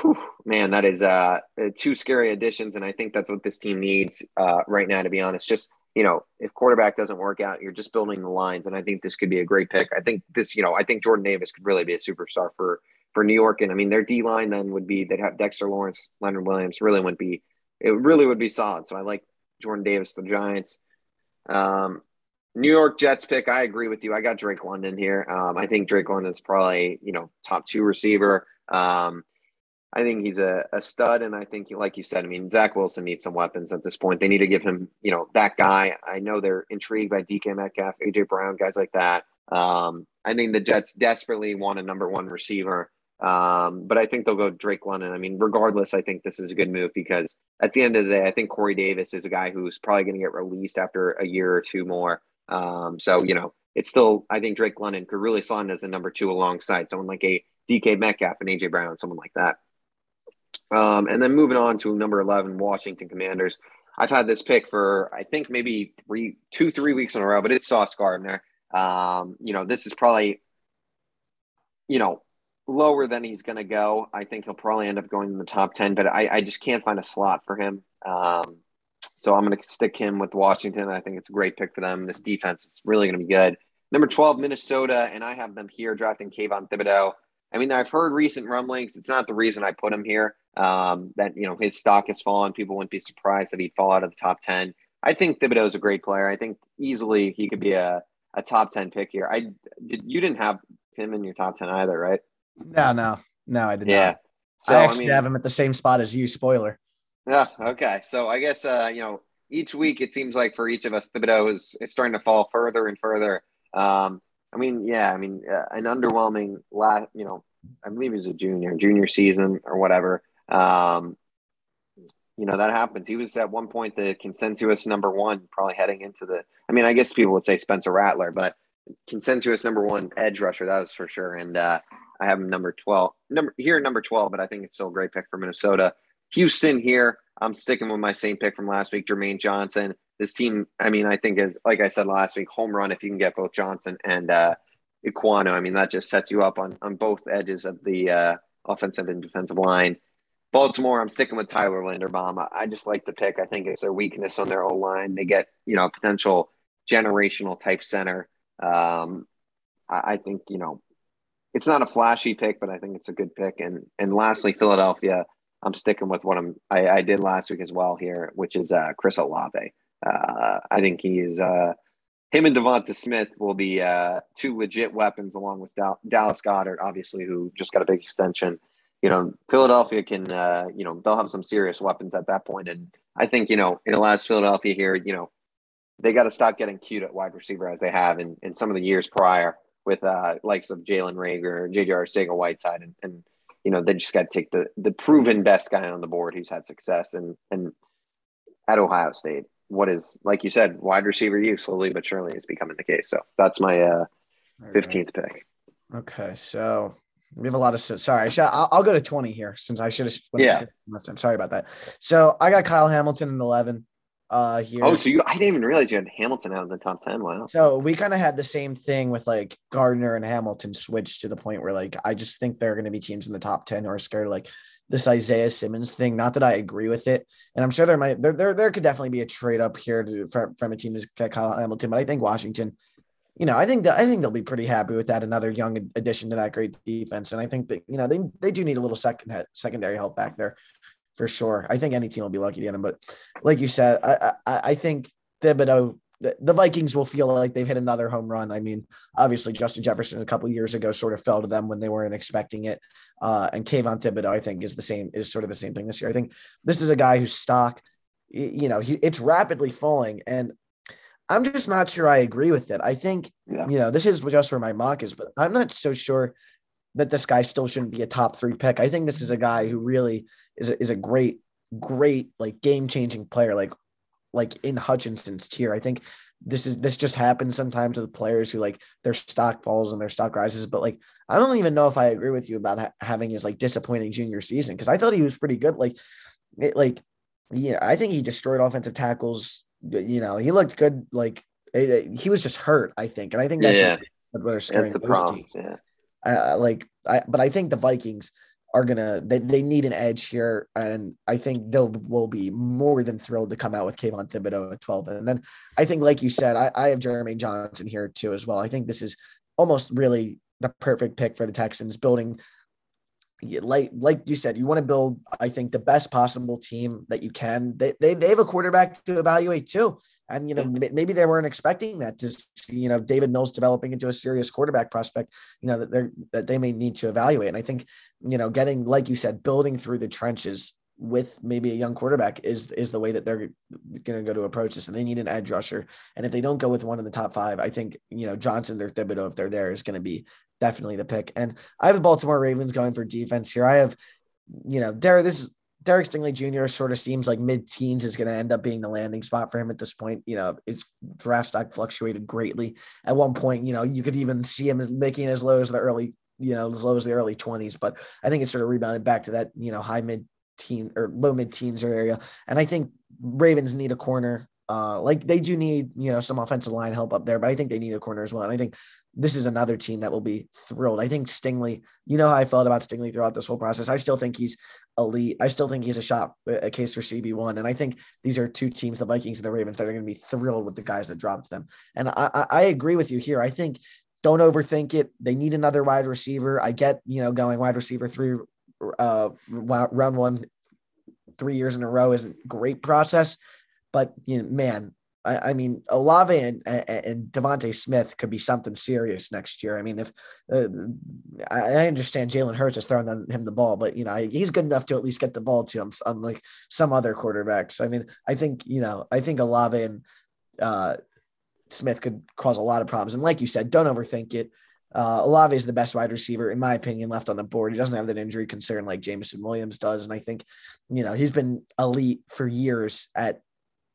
whew, man, that is uh, two scary additions, and I think that's what this team needs uh, right now. To be honest, just you know, if quarterback doesn't work out, you're just building the lines, and I think this could be a great pick. I think this, you know, I think Jordan Davis could really be a superstar for for New York, and I mean, their D line then would be they'd have Dexter Lawrence, Leonard Williams, really wouldn't be it really would be solid. So I like Jordan Davis, the Giants. Um, New York Jets pick. I agree with you. I got Drake London here. Um, I think Drake London's probably you know top two receiver. Um, I think he's a, a stud, and I think, like you said, I mean, Zach Wilson needs some weapons at this point. They need to give him, you know, that guy. I know they're intrigued by DK Metcalf, AJ Brown, guys like that. Um, I think the Jets desperately want a number one receiver. Um, but I think they'll go Drake London. I mean, regardless, I think this is a good move because at the end of the day, I think Corey Davis is a guy who's probably going to get released after a year or two more. Um, so, you know, it's still, I think Drake London could really slot as a number two alongside someone like a DK Metcalf and AJ Brown, someone like that. Um, and then moving on to number 11, Washington Commanders. I've had this pick for, I think, maybe three, two, three weeks in a row, but it's Sauce Gardner. Um, you know, this is probably, you know, lower than he's going to go. I think he'll probably end up going in the top 10, but I, I just can't find a slot for him. Um, so I'm going to stick him with Washington. I think it's a great pick for them. This defense is really going to be good. Number 12, Minnesota, and I have them here drafting Kayvon Thibodeaux. I mean, I've heard recent rumblings. It's not the reason I put him here. Um, that you know his stock has fallen. People wouldn't be surprised that he'd fall out of the top ten. I think Thibodeaux is a great player. I think easily he could be a, a top ten pick here. I did. You didn't have him in your top ten either, right? No, no, no, I did yeah. not. So, I actually I mean, have him at the same spot as you. Spoiler. Yeah. Okay. So I guess uh, you know each week it seems like for each of us, Thibodeaux is, is starting to fall further and further. Um, I mean, yeah, I mean, uh, an underwhelming last, you know, I believe he was a junior, junior season or whatever. Um, you know, that happens. He was at one point the consensus number one, probably heading into the, I mean, I guess people would say Spencer Rattler, but consensus number one edge rusher, that was for sure. And uh, I have him number 12, number here, number 12, but I think it's still a great pick for Minnesota. Houston here, I'm sticking with my same pick from last week, Jermaine Johnson. This team, I mean, I think, like I said last week, home run if you can get both Johnson and uh, Ekwonu. I mean, that just sets you up on, on both edges of the uh, offensive and defensive line. Baltimore, I'm sticking with Tyler Linderbaum. I just like the pick. I think it's their weakness on their O line. They get, you know, potential generational type center. Um, I, I think, you know, it's not a flashy pick, but I think it's a good pick. And and lastly, Philadelphia, I'm sticking with what I'm I, I did last week as well here, which is uh, Chris Olave. Uh, I think he is uh, him and DeVonta Smith will be uh, two legit weapons along with Dallas Goedert, obviously, who just got a big extension. You know, Philadelphia can, uh, you know, they'll have some serious weapons at that point. And I think, you know, it allows Philadelphia here, you know, they got to stop getting cute at wide receiver as they have in, in some of the years prior with uh, likes of Jalen Reagor, JJ Arcega-Whiteside, and, and you know they just got to take the the proven best guy on the board who's had success and and at Ohio State what is like you said, wide receiver use slowly but surely is becoming the case. So that's my uh, fifteenth right. pick. Okay, so we have a lot of sorry. I'll, I'll go to twenty here since I should have. Yeah, last time. Sorry about that. So I got Kyle Hamilton in eleven. Uh, here. Oh, so you? I didn't even realize you had Hamilton out of the top ten. Wow. So we kind of had the same thing with like Gardner and Hamilton switched to the point where like I just think there are going to be teams in the top ten who are scared like this Isaiah Simmons thing. Not that I agree with it, and I'm sure there might there there, there could definitely be a trade up here to, from, from a team get Kyle Hamilton, but I think Washington you know, I think that I think they'll be pretty happy with that. Another young addition to that great defense, and I think that you know they they do need a little second secondary help back there for sure. I think any team will be lucky to get him, but like you said, I I, I think Thibodeaux the, Vikings will feel like they've hit another home run. I mean, obviously Justin Jefferson a couple years ago sort of fell to them when they weren't expecting it. Uh, and Kayvon Thibodeaux, I think, is the same is sort of the same thing this year. I think this is a guy whose stock, you know, he, it's rapidly falling, and I'm just not sure I agree with it. I think, yeah. you know, this is just where my mock is, but I'm not so sure that this guy still shouldn't be a top three pick. I think this is a guy who really is a, is a great, great like game changing player. Like like in Hutchinson's tier. I think this is this just happens sometimes with players who like their stock falls and their stock rises. But like I don't even know if I agree with you about ha- having his like disappointing junior season because I thought he was pretty good. Like it, like yeah, I think he destroyed offensive tackles. You know, he looked good. Like it, it, he was just hurt. I think, and I think that's yeah. what, what are That's the problem. Yeah. Uh, like I, but I think the Vikings are gonna they, they need an edge here, and I think they'll will be more than thrilled to come out with Kayvon Thibodeaux at 12. And then I think, like you said, I, I have Jermaine Johnson here too as well. I think this is almost really the perfect pick for the Texans, building like like you said, you want to build, I think, the best possible team that you can. They they, they have a quarterback to evaluate too. And you know, maybe they weren't expecting that to see, you know, Davis Mills developing into a serious quarterback prospect, you know, that they're that they may need to evaluate. And I think, you know, getting, like you said, building through the trenches with maybe a young quarterback is is the way that they're going to go to approach this. And they need an edge rusher. And if they don't go with one in the top five i think you know johnson or Thibodeaux, if they're there is going to be definitely the pick. And i have the baltimore ravens going for defense here. I have you know derek this Derek Stingley Jr. sort of seems like mid teens is going to end up being the landing spot for him at this point. You know, his draft stock fluctuated greatly. At one point, you know, you could even see him making as low as the early, you know, as low as the early 20s. But I think it sort of rebounded back to that, you know, high mid teen or low mid teens area. And I think Ravens need a corner. Uh, like they do need, you know, some offensive line help up there, but I think they need a corner as well. And I think this is another team that will be thrilled. I think Stingley, you know how I felt about Stingley throughout this whole process. I still think he's elite. I still think he's a shot, a case for CB1. And I think these are two teams, the Vikings and the Ravens, that are going to be thrilled with the guys that dropped them. And I, I agree with you here. I think don't overthink it. They need another wide receiver. I get, you know, going wide receiver three, uh, round one, three years in a row isn't great process. But, you know, man, I, I mean, Olave and, and DeVonta Smith could be something serious next year. I mean, if uh, I understand Jalen Hurts is throwing him the ball, but you know he's good enough to at least get the ball to him, unlike some other quarterbacks. I mean, I think you know, I think Olave and uh, Smith could cause a lot of problems. And like you said, don't overthink it. Uh, Olave is the best wide receiver, in my opinion, left on the board. He doesn't have that injury concern like Jameson Williams does. And I think, you know, he's been elite for years at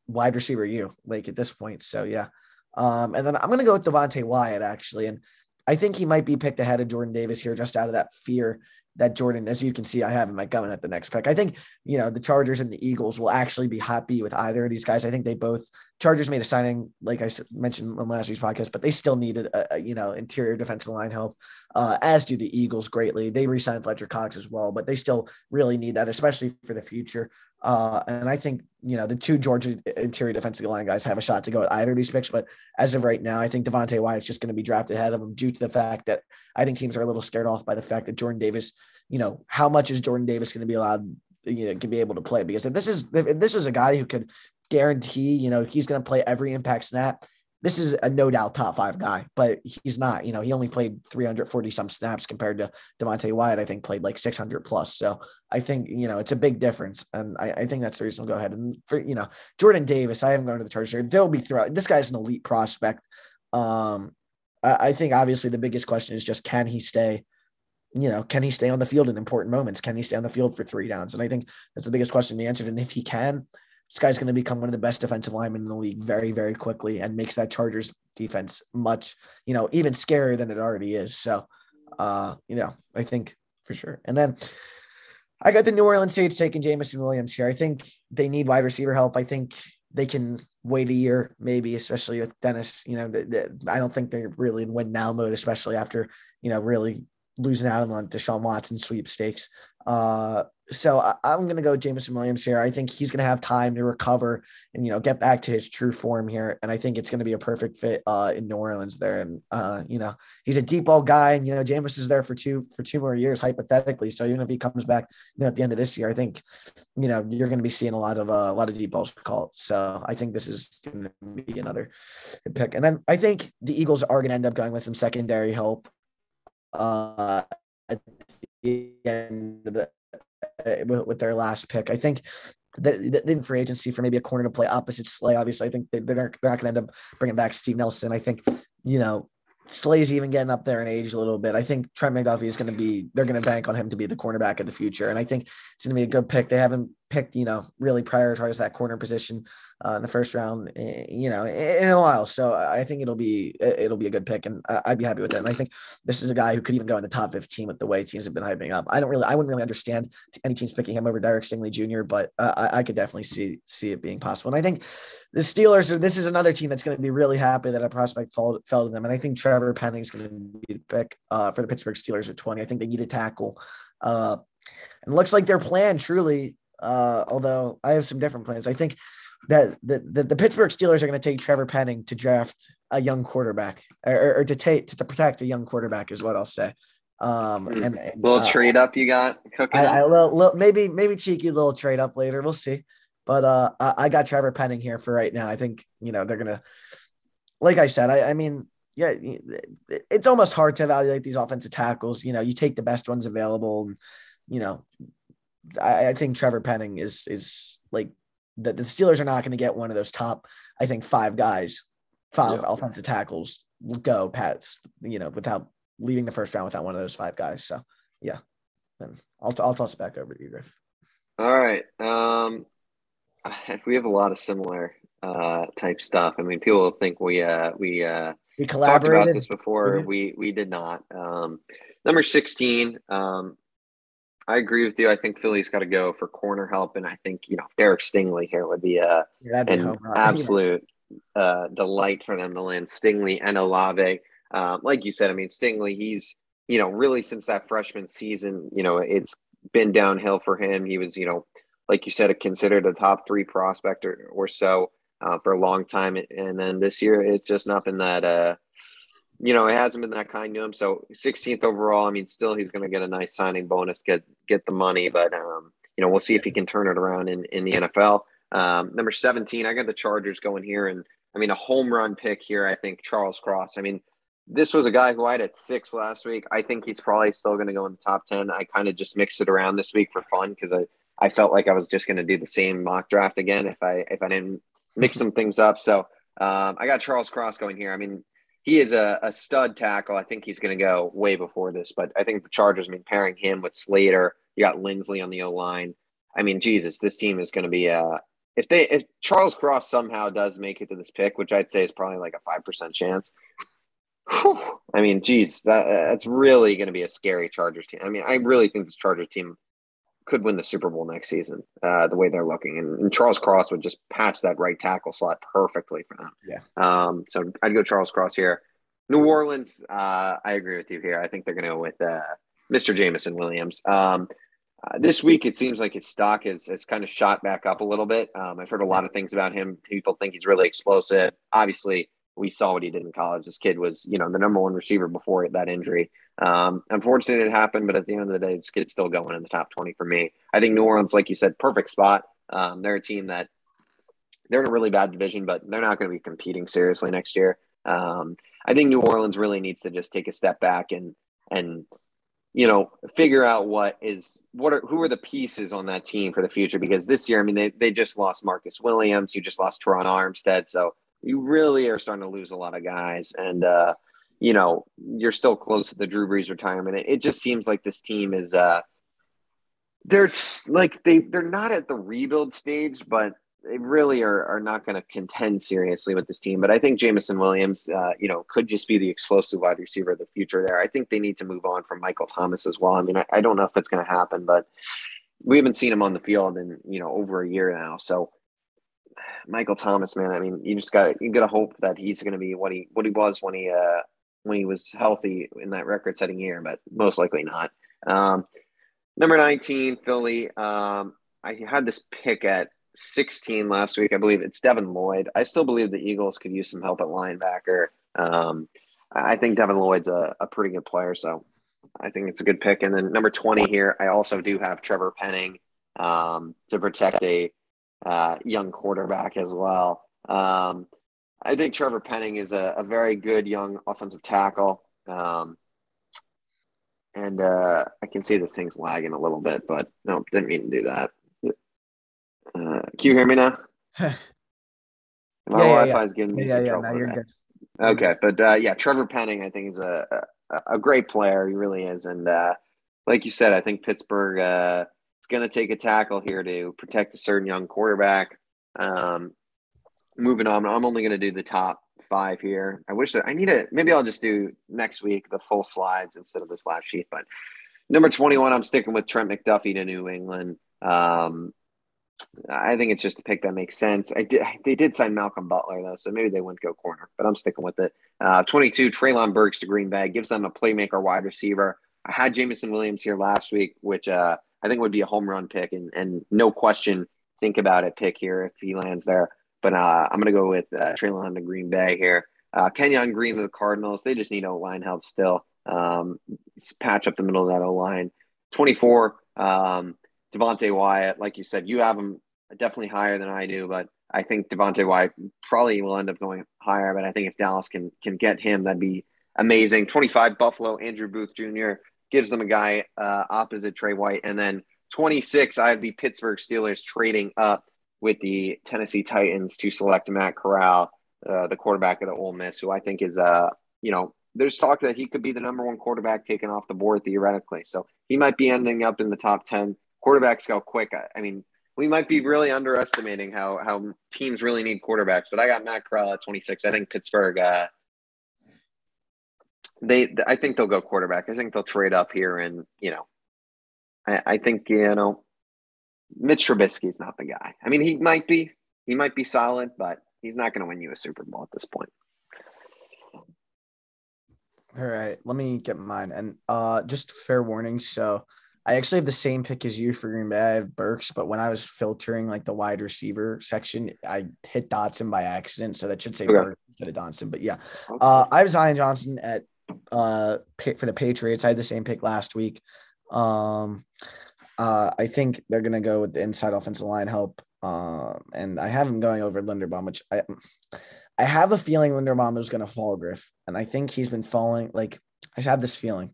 wide receiver you like at this point. So yeah. Um, and then I'm gonna go with Devonte Wyatt actually, and I think he might be picked ahead of Jordan Davis here, just out of that fear that Jordan, as you can see, I have in my coming at the next pick. I think you know the Chargers and the Eagles will actually be happy with either of these guys. I think they both Chargers made a signing, like I mentioned on last week's podcast, but they still needed a, a you know interior defensive line help, uh, as do the Eagles greatly. They re-signed Fletcher Cox as well, but they still really need that, especially for the future. Uh, and I think, you know, the two Georgia interior defensive line guys have a shot to go with either of these picks. But as of right now, I think Devonte Wyatt's just going to be drafted ahead of him due to the fact that I think teams are a little scared off by the fact that Jordan Davis, you know, how much is Jordan Davis going to be allowed, you know, can be able to play? Because if this is, if this is a guy who could guarantee, you know, he's going to play every impact snap, this is a no doubt top five guy, but he's not. You know, he only played 340 some snaps compared to Devonte Wyatt. I think played like 600 plus. So I think you know it's a big difference, and I, I think that's the reason we'll go ahead and for you know Jordan Davis. I haven't gone to the Chargers. They'll be throughout. This guy's an elite prospect. Um, I, I think obviously the biggest question is just can he stay you know, can he stay on the field in important moments? Can he stay on the field for three downs? And I think that's the biggest question to be answered. And if he can, this guy's going to become one of the best defensive linemen in the league very, very quickly and makes that Chargers defense much, you know, even scarier than it already is. So, uh, you know, I think for sure. And then I got the New Orleans Saints taking Jameson Williams here. I think they need wide receiver help. I think they can wait a year, maybe, especially with Dennis. You know, I don't think they're really in win now mode, especially after, you know, really losing out on the Deshaun Watson sweepstakes. Uh, so I, am going to go Jameson Williams here. I think he's going to have time to recover and you know get back to his true form here, and I think it's going to be a perfect fit uh, in New Orleans there. And uh, you know he's a deep ball guy, and you know Jameis is there for two for two more years hypothetically. So even if he comes back you know, at the end of this year, I think you know you're going to be seeing a lot of uh, a lot of deep balls called. So I think this is going to be another pick. And then I think the Eagles are going to end up going with some secondary help. Uh, at end of the uh, with their last pick. I think that the free agency for maybe a corner to play opposite Slay. Obviously, I think they, they're, they're not going to end up bringing back Steve Nelson. I think, you know, Slay's even getting up there in age a little bit. I think Trent McDuffie is going to be, they're going to bank on him to be the cornerback of the future. And I think it's going to be a good pick. They haven't picked, you know, really prioritize that corner position uh, in the first round, eh, you know, in a while. So I think it'll be it'll be a good pick, and I'd be happy with it. And I think this is a guy who could even go in the top 15 with the way teams have been hyping up. I don't really, I wouldn't really understand any teams picking him over Derek Stingley Jr., but uh, I, I, could definitely see see it being possible. And I think the Steelers, this is another team that's going to be really happy that a prospect fell, fell to them. And I think Trevor Penning is going to be the pick uh, for the Pittsburgh Steelers at 20. I think they need a tackle. Uh, and looks like their plan truly uh, although I have some different plans. I think that the, the, the Pittsburgh Steelers are going to take Trevor Penning to draft a young quarterback or, or to take to, protect a young quarterback is what I'll say. Um, hmm. and, and little uh, trade up you got cooking. I, I little, little, maybe maybe cheeky little trade up later. We'll see. But uh, I, I got Trevor Penning here for right now. I think you know they're gonna, like I said, I, I mean, yeah, it's almost hard to evaluate these offensive tackles. You know, you take the best ones available. And, you know, I, I think Trevor Penning is is like the, the Steelers are not going to get one of those top, I think, five guys, five yeah. offensive tackles go past, you know, without leaving the first round without one of those five guys. So yeah, then I'll I'll toss it back over to you, Griff. All right. Um, we have a lot of similar uh type stuff. I mean, people think we uh we uh we collaborated talked about this before. We we did not. Um, number sixteen. Um, I agree with you. I think Philly's got to go for corner help, and I think you know Derek Stingley here would be a yeah, an absolute uh, delight for them to land Stingley and Olave. Uh, like you said, I mean Stingley, he's you know really since that freshman season, you know it's been downhill for him. He was you know like you said, considered a top three prospect or, or so uh, for a long time, and then this year it's just nothing that uh, you know, it hasn't been that kind to him. So 16th overall, I mean, still he's going to get a nice signing bonus, get get the money, but um, you know, we'll see if he can turn it around in in the NFL. Um, number 17, I got the Chargers going here, and I mean, a home run pick here. I think Charles Cross. I mean, this was a guy who I had at six last week. I think he's probably still going to go in the top 10. I kind of just mixed it around this week for fun because I I felt like I was just going to do the same mock draft again if I if I didn't mix some things up. So um, I got Charles Cross going here. I mean, he is a, a stud tackle. I think he's going to go way before this, but I think the Chargers, I mean, pairing him with Slater, you got Linsley on the O line. I mean, Jesus, this team is going to be uh if they if Charles Cross somehow does make it to this pick, which I'd say is probably like a five percent chance. Whew, I mean, geez, that that's really going to be a scary Chargers team. I mean, I really think this Chargers team could win the Super Bowl next season, uh, the way they're looking. And, and, Charles Cross would just patch that right tackle slot perfectly for them. Yeah. Um, so I'd go Charles Cross here. New Orleans, uh, I agree with you here. I think they're going to go with uh, Mr. Jameson Williams. Um, uh, this week, it seems like his stock is has kind of shot back up a little bit. Um, I've heard a lot of things about him. People think he's really explosive. Obviously, we saw what he did in college. This kid was, you know, the number one receiver before that injury. Um, unfortunately, it happened, but at the end of the day, this kid's still going in the top 20 for me. I think New Orleans, like you said, perfect spot. Um, they're a team that they're in a really bad division, but they're not going to be competing seriously next year. Um, I think New Orleans really needs to just take a step back and and you know figure out what is what are who are the pieces on that team for the future because this year I mean they, they just lost Marcus Williams, you just lost Terron Armstead, so you really are starting to lose a lot of guys and uh, you know, you're still close to the Drew Brees retirement. It, it just seems like this team is uh they're like they they're not at the rebuild stage, but they really are, are not going to contend seriously with this team. But I think Jameson Williams, uh, you know, could just be the explosive wide receiver of the future there. I think they need to move on from Michael Thomas as well. I mean, I, I don't know if it's going to happen, but we haven't seen him on the field in, you know, over a year now. So Michael Thomas, man, I mean, you just got you got to hope that he's going to be what he what he was when he uh when he was healthy in that record setting year, but most likely not. Um, Number 19, Philly. Um, I had this pick at 16 last week. I believe it's Devin Lloyd. I still believe the Eagles could use some help at linebacker. Um, I think Devin Lloyd's a, a pretty good player, so I think it's a good pick. And then number 20 here, I also do have Trevor Penning um, to protect a uh, young quarterback as well. Um, I think Trevor Penning is a, a very good young offensive tackle. Um, and uh, I can see the thing's lagging a little bit, but no, didn't mean to do that. Uh, can you hear me now? yeah, My yeah, Wi-Fi yeah. is giving me Yeah, some yeah, trouble. good. Okay, but uh, yeah, Trevor Penning, I think is a, a a great player. He really is, and uh, like you said, I think Pittsburgh uh, is going to take a tackle here to protect a certain young quarterback. Um, moving on, I'm only going to do the top five here. I wish that I need it. Maybe I'll just do next week the full slides instead of this last sheet. But number 21, I'm sticking with Trent McDuffie to New England. Um, I think it's just a pick that makes sense. I did, they did sign Malcolm Butler though, so maybe they wouldn't go corner, but I'm sticking with it. Uh, 22, Treylon Burks to Green Bay gives them a playmaker wide receiver. I had Jameson Williams here last week, which uh, I think would be a home run pick, and, and no question, think about it pick here if he lands there. But uh, I'm going to go with uh, Treylon to Green Bay here. Uh, Kenyon Green to the Cardinals. They just need O line help still. Um, patch up the middle of that O line. 24, um, Devonte Wyatt. Like you said, you have him definitely higher than I do, but I think Devonte Wyatt probably will end up going higher. But I think if Dallas can can get him, that'd be amazing. 25, Buffalo, Andrew Booth Jr. gives them a guy uh, opposite Trey White. And then 26, I have the Pittsburgh Steelers trading up with the Tennessee Titans to select Matt Corral, uh, the quarterback of the Ole Miss, who I think is, uh, you know, there's talk that he could be the number one quarterback taken off the board theoretically. So he might be ending up in the top 10. Quarterbacks go quick. I, I mean, we might be really underestimating how how teams really need quarterbacks. But I got Matt Corral at 26. I think Pittsburgh. Uh, they, I think they'll go quarterback. I think they'll trade up here, and you know, I, I think you know, Mitch Trubisky's not the guy. I mean, he might be, he might be solid, but he's not going to win you a Super Bowl at this point. All right, let me get mine. And uh just fair warning. So I actually have the same pick as you for Green Bay. I have Burks, but when I was filtering like the wide receiver section, I hit Dotson by accident. So that should say Okay. Burks instead of Dotson. But yeah, uh, I have Zion Johnson at uh for the Patriots. I had the same pick last week. Um, uh, I think they're gonna go with the inside offensive line help. Um, and I have him going over Linderbaum, which I I have a feeling Linderbaum is gonna fall, Griff, and I think he's been falling. Like I had this feeling.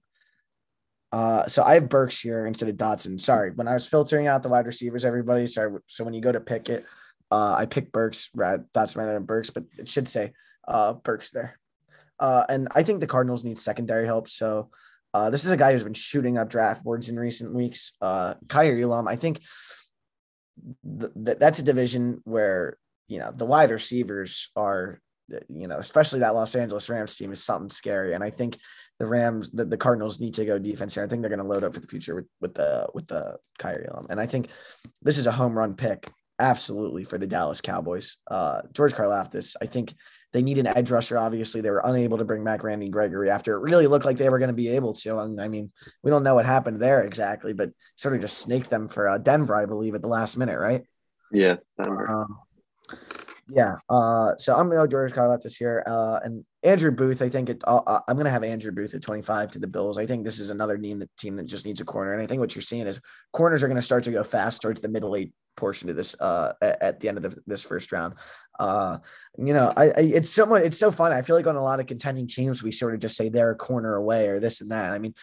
Uh, so I have Burks here instead of Dotson. Sorry, when I was filtering out the wide receivers, everybody. Sorry. So when you go to pick it, uh, I pick Burks, Dotson rather than Burks, but it should say uh, Burks there. Uh, and I think the Cardinals need secondary help. So uh, this is a guy who's been shooting up draft boards in recent weeks. Uh, Kaiir I think th- th- that's a division where you know the wide receivers are, you know, especially that Los Angeles Rams team is something scary. And I think the Rams, the, the Cardinals need to go defense here. I think they're going to load up for the future with, with the with the Kaiir Elam. And I think this is a home run pick, absolutely for the Dallas Cowboys. Uh, George Karlaftis, I think they need an edge rusher. Obviously, they were unable to bring back Randy Gregory after it really looked like they were going to be able to. And I mean, we don't know what happened there exactly, but sort of just snaked them for uh, Denver, I believe, at the last minute, right? Yeah, Denver. Um, yeah. Uh, so I'm going to go George Karlaftis here. Uh, and Andrew Booth, I think it, uh, I'm going to have Andrew Booth at 25 to the Bills. I think this is another team that, team that just needs a corner. And I think what you're seeing is corners are going to start to go fast towards the middle eight portion of this uh, at, at the end of the, this first round. Uh, you know, I, I it's so much, it's so fun. I feel like on a lot of contending teams, we sort of just say they're a corner away or this and that. I mean,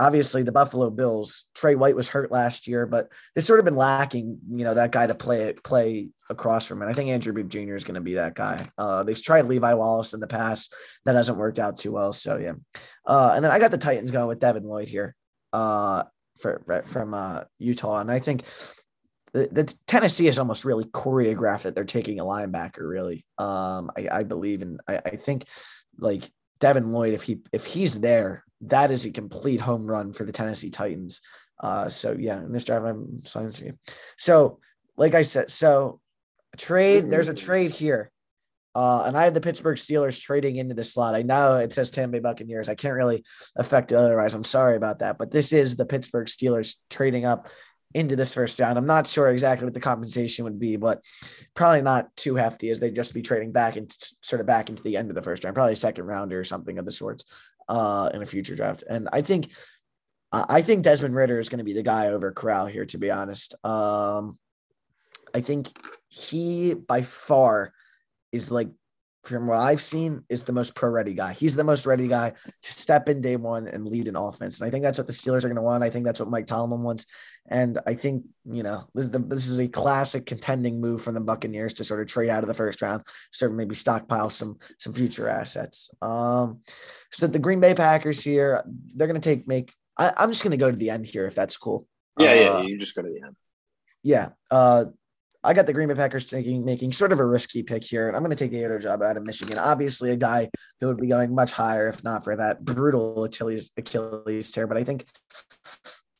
obviously the Buffalo Bills, Trey White was hurt last year, but they've sort of been lacking, you know, that guy to play play across from. And I think Andrew Booth Jr. is going to be that guy. Uh, they've tried Levi Wallace in the past. That hasn't worked out too well. So yeah. Uh, and then I got the Titans going with Devin Lloyd here uh, for, from uh, Utah. And I think the, the Tennessee is almost really choreographed that they're taking a linebacker. Really, um, I, I believe, and I, I think like Devin Lloyd, if he if he's there, that is a complete home run for the Tennessee Titans. Uh, so yeah, in this drive, I'm silencing you. So, like I said, so a trade. There's a trade here. Uh, and I had the Pittsburgh Steelers trading into the slot. I know it says Tampa Bay Buccaneers. I can't really affect it otherwise. I'm sorry about that. But this is the Pittsburgh Steelers trading up into this first round. I'm not sure exactly what the compensation would be, but probably not too hefty as they'd just be trading back and sort of back into the end of the first round, probably a second rounder or something of the sorts uh, in a future draft. And I think I think Desmond Ridder is going to be the guy over Corral here, to be honest. Um, I think he by far is like from what I've seen, is the most pro ready guy. He's the most ready guy to step in day one and lead an offense. And I think that's what the Steelers are going to want. I think that's what Mike Tomlin wants. And I think, you know, this is, the, this is a classic contending move from the Buccaneers to sort of trade out of the first round, sort of maybe stockpile some, some future assets. Um, so the Green Bay Packers here, they're going to take, make, I, am just going to go to the end here if that's cool. Yeah, uh, yeah, you just go to the end. Yeah. Uh, I got the Green Bay Packers taking making sort of a risky pick here, and I'm going to take the other job out of Michigan. Obviously, a guy who would be going much higher if not for that brutal Achilles Achilles tear. But I think,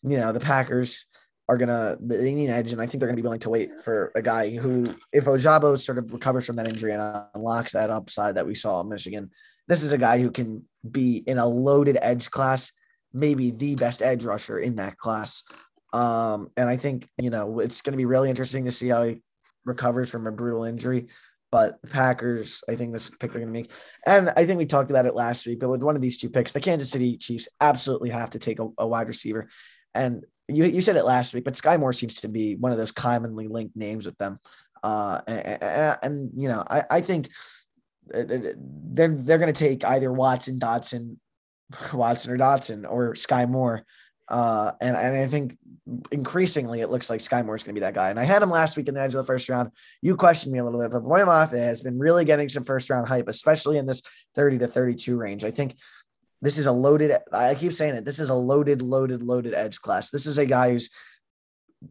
you know, the Packers are gonna they need edge, and I think they're gonna be willing to wait for a guy who, if Ojabo sort of recovers from that injury and unlocks that upside that we saw in Michigan, this is a guy who can be in a loaded edge class, maybe the best edge rusher in that class. Um, and I think, you know, it's going to be really interesting to see how he recovers from a brutal injury. But Packers, I think this pick they're going to make. And I think we talked about it last week, but with one of these two picks, the Kansas City Chiefs absolutely have to take a, a wide receiver. And you, you said it last week, but Sky Moore seems to be one of those commonly linked names with them. Uh, and, and, you know, I, I think they're they're going to take either Watson, Dotson, Watson or Dotson or Sky Moore uh, and, and I think increasingly it looks like Sky is going to be that guy. And I had him last week in the edge of the first round. You questioned me a little bit, but Boye Mafe has been really getting some first round hype, especially in this 30 to 32 range. I think this is a loaded, I keep saying it, this is a loaded, loaded, loaded edge class. This is a guy who's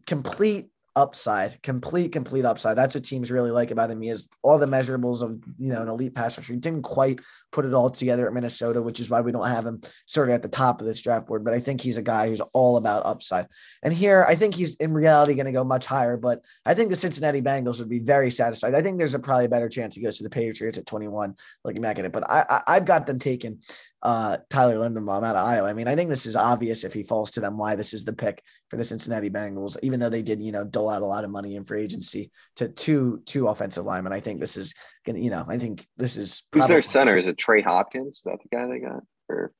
complete upside, complete, complete upside. That's what teams really like about him. He has all the measurables of, you know, an elite pass rusher. He didn't quite put it all together at Minnesota, which is why we don't have him sort of at the top of this draft board. But I think he's a guy who's all about upside. And here, I think he's in reality going to go much higher. But I think the Cincinnati Bengals would be very satisfied. I think there's a probably a better chance he goes to the Patriots at 21, looking back at it. But I, I have got them taken uh, Tyler Linderbaum out of Iowa. I mean, I think this is obvious if he falls to them why this is the pick for the Cincinnati Bengals, even though they did, you know, dole out a lot of money in free agency to two two offensive linemen. I think this is gonna, you know, I think this is who's their center? Is it Trey Hopkins? Is that the guy they got? Or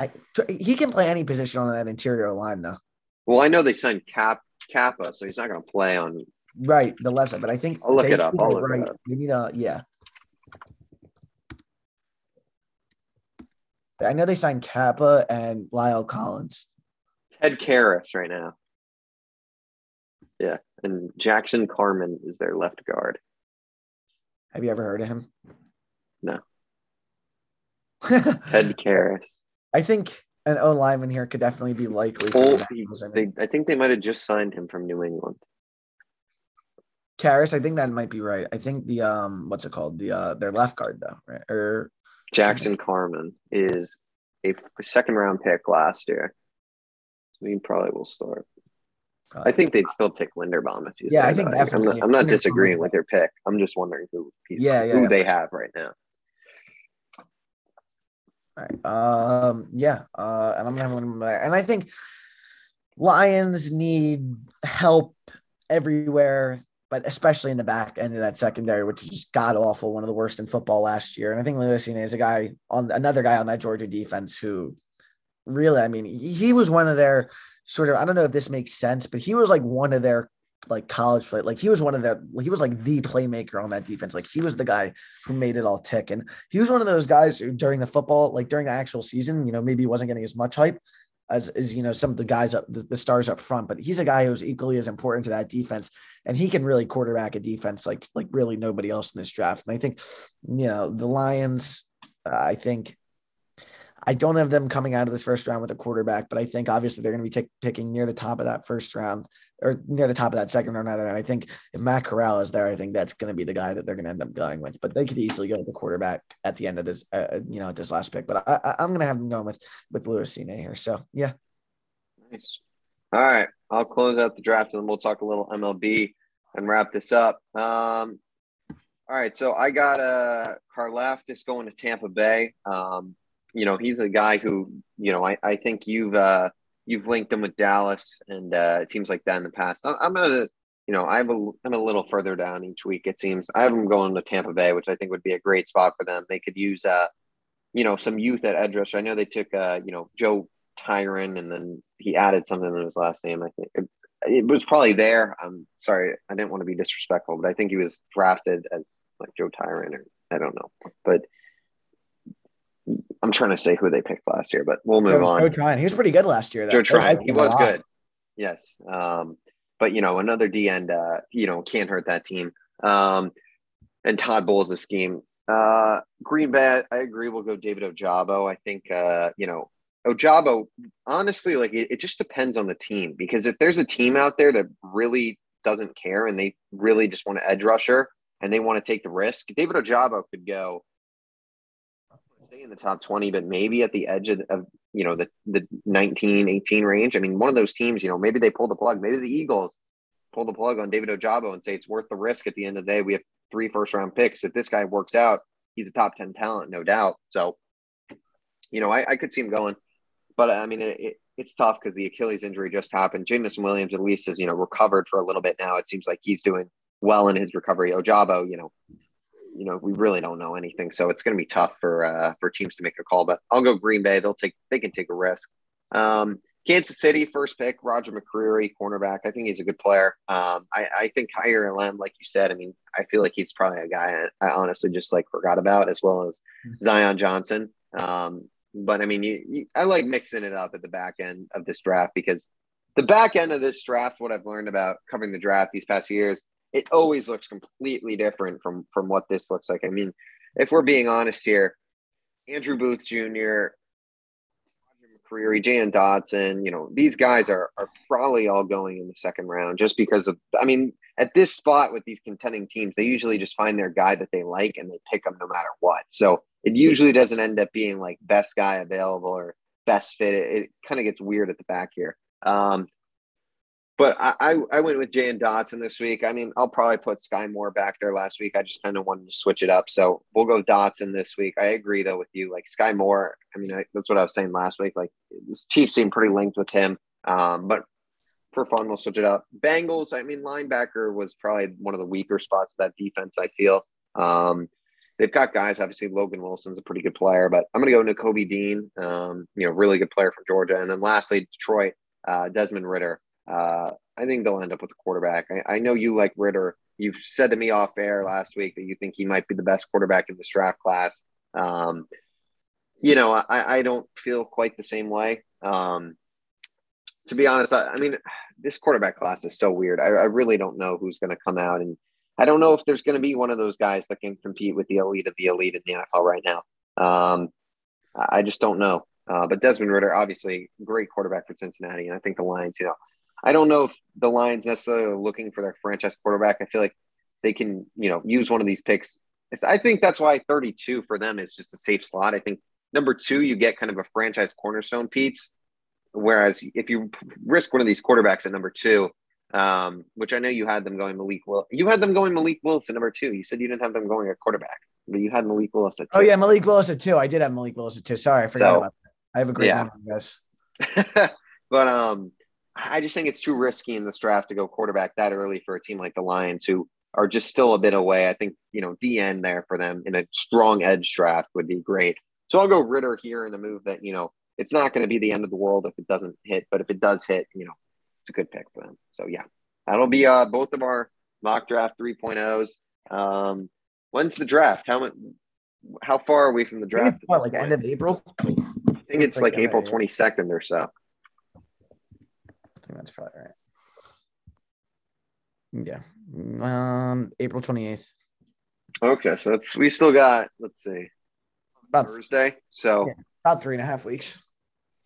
I, he can play any position on that interior line though. Well, I know they signed Cap Cappa, so he's not going to play on right the left side. But I think I'll look it up. I'll look right, it up. Need a yeah. I know they signed Cappa and La'el Collins. Ted Karras right now. Yeah, and Jackson Carman is their left guard. Have you ever heard of him? No. Ted Karras. I think an O lineman here could definitely be likely. Oh, they, I think they might have just signed him from New England. Karras, I think that might be right. I think the um, what's it called? The uh, their left guard though, right? Or Jackson Carman is a second round pick last year. So he probably will start. Probably. I think they'd still take Linderbaum if he's yeah. I think I'm not, I'm not disagreeing with their pick. I'm just wondering who yeah, yeah who yeah, they have right now. All right. Um. Yeah. Uh. And I'm gonna and I think Lions need help everywhere but especially in the back end of that secondary, which is god awful, one of the worst in football last year. And I think Lewis is a guy on another guy on that Georgia defense who really, I mean, he was one of their sort of, I don't know if this makes sense, but he was like one of their like college play. Like he was one of the he was like the playmaker on that defense. Like he was the guy who made it all tick. And he was one of those guys who during the football, like during the actual season, you know, maybe he wasn't getting as much hype, as is you know some of the guys up the, the, stars up front, but he's a guy who's equally as important to that defense, and he can really quarterback a defense like like really nobody else in this draft. And I think you know the Lions, I think I don't have them coming out of this first round with a quarterback, but I think obviously they're going to be t- picking near the top of that first round or near the top of that second round. Rather, and I think if Matt Corral is there, I think that's going to be the guy that they're going to end up going with. But they could easily go with the quarterback at the end of this, uh, you know, at this last pick. But I, am going to have them going with with Lewis Cine here. So yeah, nice. All right, I'll close out the draft and then we'll talk a little MLB and wrap this up. Um, All right, so I got uh Karlaftis going to Tampa Bay. Um, you know, he's a guy who, you know, I, I think you've uh you've linked him with Dallas and uh teams like that in the past. I'm, I'm gonna, you know, I have a I'm a little further down each week. It seems I have him going to Tampa Bay, which I think would be a great spot for them. They could use uh, you know, some youth at edge rusher. I know they took uh, you know, Joe Tryon, and then he added something in his last name. I think it, it, was probably there. I'm sorry, I didn't want to be disrespectful, but I think he was drafted as like Joe Tryon, or I don't know, but. I'm trying to say who they picked last year, but we'll move Joe, on. Joe Tryon, he was pretty good last year. Though. Joe Tryon, he was good. Yes, um, but you know another D end, uh, you know, can't hurt that team. Um, and Todd Bowles' the scheme. Uh, Green Bay, I agree. We'll go David Ojabo. I think, uh, you know, Ojabo, honestly, like it, it, just depends on the team because if there's a team out there that really doesn't care and they really just want to edge rusher and they want to take the risk, David Ojabo could go in the top 20, but maybe at the edge of, of, you know, the, the 19, 18 range. I mean, one of those teams, you know, maybe they pull the plug, maybe the Eagles pull the plug on David Ojabo and say it's worth the risk at the end of the day. We have three first round picks. If this guy works out, he's a top 10 talent, no doubt. So, you know, I, I could see him going. But I mean, it, it, it's tough because the Achilles injury just happened. Jameson Williams at least has you know recovered for a little bit now. It seems like he's doing well in his recovery. Ojabo, you know, you know, we really don't know anything, so it's going to be tough for uh, for teams to make a call. But I'll go Green Bay. They'll take they can take a risk. Um, Kansas City first pick Roger McCreary, cornerback. I think he's a good player. Um, I, I think Kaiir Elam, like you said, I mean, I feel like he's probably a guy I, I honestly just like forgot about, as well as mm-hmm. Zion Johnson. Um, but I mean, you, you, I like mixing it up at the back end of this draft because the back end of this draft, what I've learned about covering the draft these past years, it always looks completely different from from what this looks like. I mean, if we're being honest here, Andrew Booth Jr., McCreary, Jahan Dotson, you know, these guys are are probably all going in the second round just because of I mean, at this spot with these contending teams, they usually just find their guy that they like and they pick them no matter what. So it usually doesn't end up being like best guy available or best fit. It, it kind of gets weird at the back here. Um, but I, I, I went with Jahan Dotson this week. I mean, I'll probably put Sky Moore back there last week. I just kind of wanted to switch it up. So we'll go Dotson this week. I agree though with you. Like Sky Moore, I mean, I, that's what I was saying last week. Like Chiefs seem pretty linked with him. Um, but for fun, we'll switch it up. Bengals, I mean, linebacker was probably one of the weaker spots of that defense, I feel. Um, they've got guys. Obviously, Logan Wilson's a pretty good player, but I'm going to go Nakobe Dean. Um, you know, really good player from Georgia, and then lastly, Detroit, uh, Desmond Ridder. Uh, I think they'll end up with a quarterback. I, I, know you like Ridder. You've said to me off air last week that you think he might be the best quarterback in this draft class. Um, you know, I, I don't feel quite the same way. Um, to be honest, I, I, mean, this quarterback class is so weird. I, I really don't know who's going to come out and I don't know if there's going to be one of those guys that can compete with the elite of the elite in the NFL right now. Um, I just don't know. Uh, but Desmond Ridder, obviously, great quarterback for Cincinnati, and I think the Lions. You know, I don't know if the Lions necessarily are looking for their franchise quarterback. I feel like they can, you know, use one of these picks. I think that's why 32 for them is just a safe slot. I think number two, you get kind of a franchise cornerstone piece. Whereas if you risk one of these quarterbacks at number two, um, which I know you had them going Malik Will. You had them going Malik Willis at number two. You said you didn't have them going at quarterback, but you had Malik Willis at oh, two. Oh yeah, Malik Willis at two. I did have Malik Willis at two. Sorry, I forgot so, about that. I have a great yeah. memory, guys. but um, I just think it's too risky in this draft to go quarterback that early for a team like the Lions, who are just still a bit away. I think you know DN there for them in a strong edge draft would be great. So I'll go Ridder here in a move that you know it's not going to be the end of the world if it doesn't hit, but if it does hit, you know it's a good pick for them. So yeah, that'll be uh, both of our mock draft 3.0s. Um, when's the draft? How much? How far are we from the draft? What, like end of April? I think it's, it's like, like April 22nd or so. Think that's probably right. Yeah. Um, April 28th. Okay. So that's, we still got, let's see, about Thursday. So yeah, about three and a half weeks.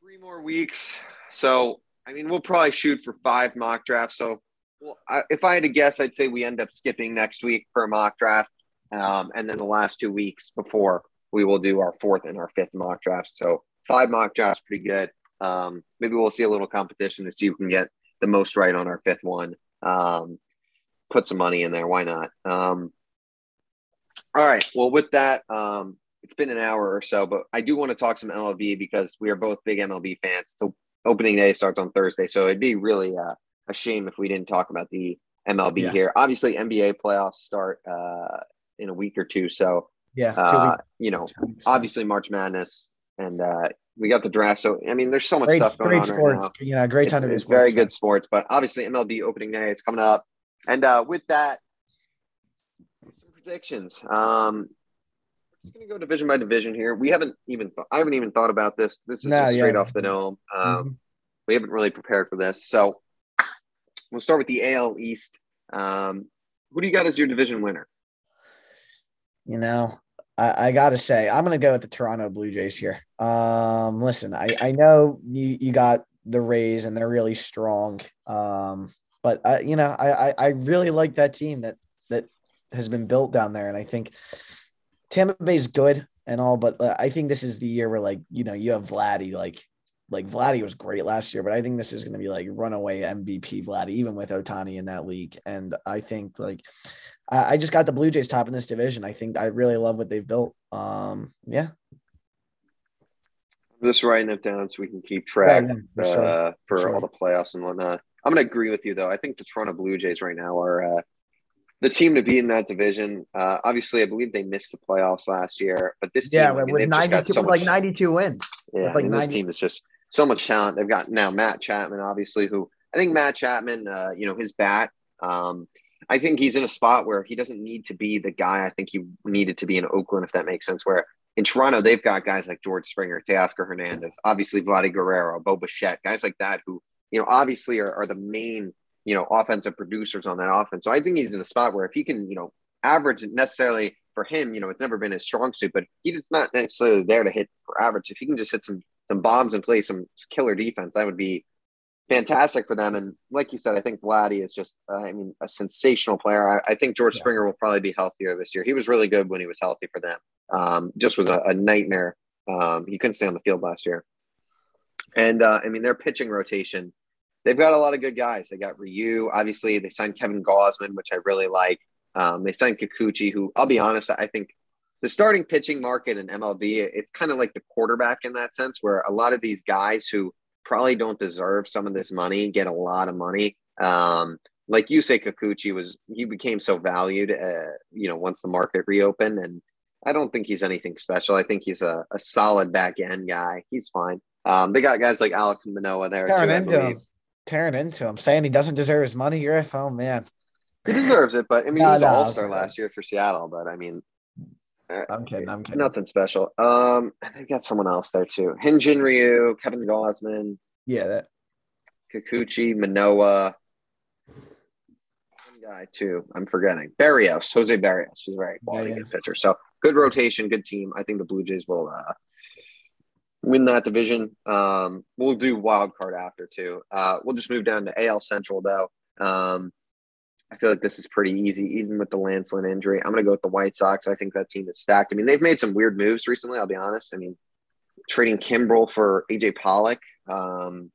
Three more weeks. So I mean, we'll probably shoot for five mock drafts. So, well, I, if I had to guess, I'd say we end up skipping next week for a mock draft, um, and then the last two weeks before we will do our fourth and our fifth mock drafts. So, five mock drafts, pretty good. Um, maybe we'll see a little competition to see who can get the most right on our fifth one. Um, put some money in there. Why not? Um, All right. Well, with that, um, it's been an hour or so, but I do want to talk some MLB because we are both big MLB fans. So opening day starts on Thursday, so it'd be really uh, a shame if we didn't talk about the MLB yeah. here. Obviously, NBA playoffs start uh, in a week or two, so yeah, uh, you know, obviously March Madness, and uh, we got the draft. So I mean, there's so much great, stuff going on sports. right now. Yeah, great time it's, to It's very good sports, but obviously MLB opening day is coming up, and uh, with that, some predictions. Um, we're just gonna go division by division here. We haven't even th- I haven't even thought about this. This is straight yeah. off the dome. Um, mm-hmm. We haven't really prepared for this, so we'll start with the AL East. Um, who do you got as your division winner? You know, I, I, gotta say, I'm gonna go with the Toronto Blue Jays here. Um, listen, I, I know you you got the Rays and they're really strong. Um, but I, you know, I, I really like that team that that has been built down there, and I think Tampa Bay's good and all, but uh, I think this is the year where like you know you have Vladdy like like Vladdy was great last year, but I think this is going to be like runaway MVP Vladdy, even with Ohtani in that league. And I think like I, I just got the Blue Jays top in this division. I think I really love what they've built. Um, yeah. I'm just writing it down so we can keep track yeah, yeah, for, uh, for sure. all the playoffs and whatnot. I'm going to agree with you though. I think the Toronto Blue Jays right now are uh, the team to be in that division. Uh, obviously, I believe they missed the playoffs last year, but this team, yeah, I mean, with 92, so much, like 92 wins. Yeah, like I 90. this team is just so much talent. They've got now Matt Chapman, obviously, who I think Matt Chapman, uh, you know, his bat. Um, I think he's in a spot where he doesn't need to be the guy I think he needed to be in Oakland, if that makes sense. Where in Toronto, they've got guys like George Springer, Teoscar Hernandez, obviously Vladdy Guerrero, Bo Bichette, guys like that who, you know, obviously are, are the main, you know, offensive producers on that offense. So I think he's in a spot where if he can, you know, average necessarily for him, you know, it's never been his strong suit, but he's not necessarily there to hit for average. If he can just hit some some bombs and play some killer defense, that would be fantastic for them. And like you said, I think Vladdy is just, uh, I mean, a sensational player. I, I think George yeah. Springer will probably be healthier this year. He was really good when he was healthy for them. Um, just was a, a nightmare. Um, he couldn't stay on the field last year. And uh, I mean, their pitching rotation, they've got a lot of good guys. They got Ryu. Obviously, they signed Kevin Gausman, which I really like. Um, they signed Kikuchi, who I'll be honest, I think the starting pitching market in MLB, it's kind of like the quarterback in that sense, where a lot of these guys who probably don't deserve some of this money get a lot of money. Um, like you say, Kikuchi was he became so valued, uh, you know, once the market reopened, and I don't think he's anything special. I think he's a, a solid back end guy. He's fine. Um, they got guys like Alek Manoah there tearing too, into him, tearing into him, saying he doesn't deserve his money. You're oh man, he deserves it. But I mean, no, he was no, all star last year for Seattle. But I mean, I'm kidding. I'm kidding. Nothing special. Um, they've got someone else there too. Hyun-jin Ryu, Kevin Gausman. Yeah, that Kikuchi, Manoah. One guy too. I'm forgetting. Berrios, Jose Berrios. is a very quality yeah, yeah. pitcher. So good rotation, good team. I think the Blue Jays will uh, win that division. Um, we'll do wild card after too. Uh, we'll just move down to AL Central though. Um, I feel like this is pretty easy, even with the Lance Lynn injury. I'm going to go with the White Sox. I think that team is stacked. I mean, they've made some weird moves recently. I'll be honest. I mean, trading Kimbrel for AJ Pollock, um,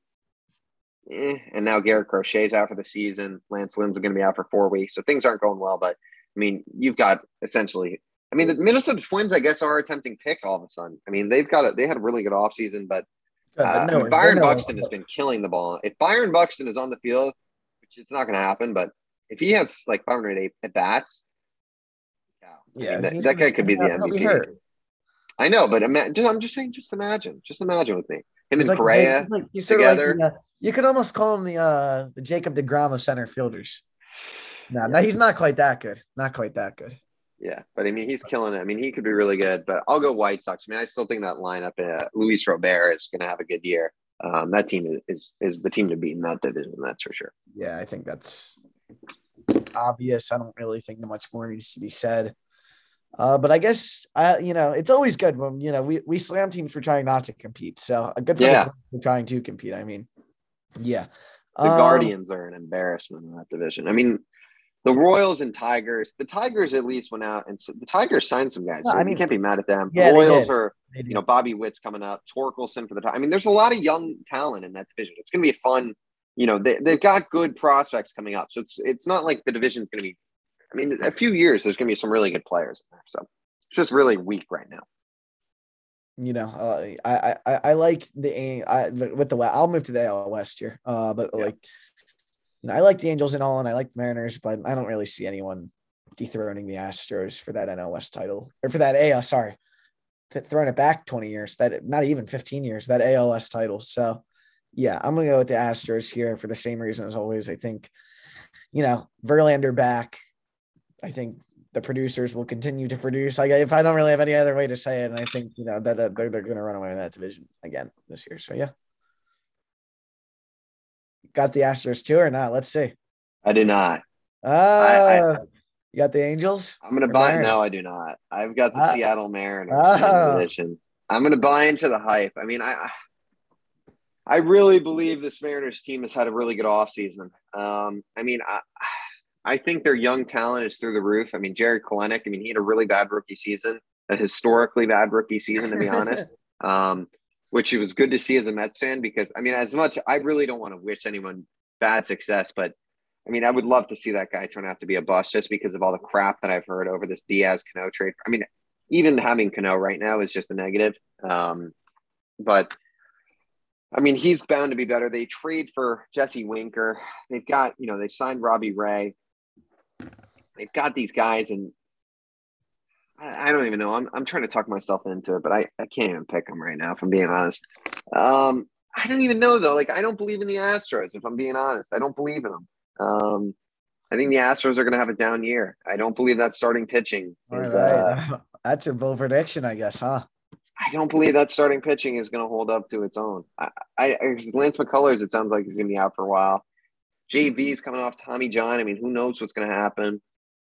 eh, and now Garrett Crochet's out for the season. Lance Lynn's going to be out for four weeks, so things aren't going well. But I mean, you've got essentially. I mean, the Minnesota Twins, I guess, are attempting pick all of a sudden. I mean, they've got a, they had a really good offseason, but uh, no, I mean, Byron Buxton has been killing the ball. If Byron Buxton is on the field, which it's not going to happen, but if he has like 508 at bats, yeah, I mean, that, that guy could be the MVP. I know, but ima- just, I'm just saying, just imagine, just imagine with me, him he's and like, Correa like, together. Like, uh, you could almost call him the uh, the Jacob Degrom of center fielders. No, yeah. no, he's not quite that good. Not quite that good. Yeah, but I mean, he's killing it. I mean, he could be really good. But I'll go White Sox. I mean, I still think that lineup, uh, Luis Robert is going to have a good year. Um, that team is, is is the team to beat in that division. That's for sure. Yeah, I think that's obvious. I don't really think that much more needs to be said. Uh, but I guess uh, you know it's always good when you know we, we slam teams for trying not to compete. So a good for yeah. for trying to compete. I mean, yeah. The um, Guardians are an embarrassment in that division. I mean, the Royals and Tigers. The Tigers at least went out and the Tigers signed some guys. So I mean, you can't be mad at them. Yeah, the Royals are you know Bobby Witt's coming up, Torkelson for the. Time. I mean, there's a lot of young talent in that division. It's going to be a fun you know they, they've got good prospects coming up so it's it's not like the division's going to be I mean, a few years, there's going to be some really good players there. So it's just really weak right now. You know, uh, I, I I like the I with the I'll move to the AL West here. Uh, but yeah. like, you know, I like the Angels and all, and I like the Mariners, but I don't really see anyone dethroning the Astros for that NL West title or for that AL. Sorry, throwing it back 20 years. That not even 15 years. That ALS title. So, yeah, I'm gonna go with the Astros here for the same reason as always. I think, you know, Verlander back. I think the producers will continue to produce. Like if I don't really have any other way to say it, and I think you know that, that they're they're going to run away with that division again this year. So yeah, got the Astros too or not? Let's see. I do not. Uh, I, I, you got the Angels. I'm going to buy. Mariners? No, I do not. I've got the uh, Seattle Mariners uh, I'm going to buy into the hype. I mean, I. I really believe this Mariners team has had a really good offseason. Um, I mean, I, I think their young talent is through the roof. I mean, Jarred Kelenic, I mean, he had a really bad rookie season, a historically bad rookie season, to be honest. Um, which it was good to see as a Mets fan because I mean, as much I really don't want to wish anyone bad success, but I mean, I would love to see that guy turn out to be a bust just because of all the crap that I've heard over this Diaz Cano trade. I mean, even having Cano right now is just a negative. Um, but I mean, he's bound to be better. They trade for Jesse Winker. They've got, you know, they signed Robbie Ray they've got these guys, and I, I, don't even know. I'm I'm trying to talk myself into it, but I I can't even pick them right now. If I'm being honest, um, I don't even know though. Like I don't believe in the Astros. If I'm being honest, I don't believe in them. Um, I think the Astros are going to have a down year. I don't believe that starting pitching is. Right. Uh, That's a bold prediction, I guess, huh? I don't believe that starting pitching is going to hold up to its own. I, I Lance McCullers, it sounds like he's going to be out for a while. JV's coming off Tommy John. I mean, who knows what's going to happen?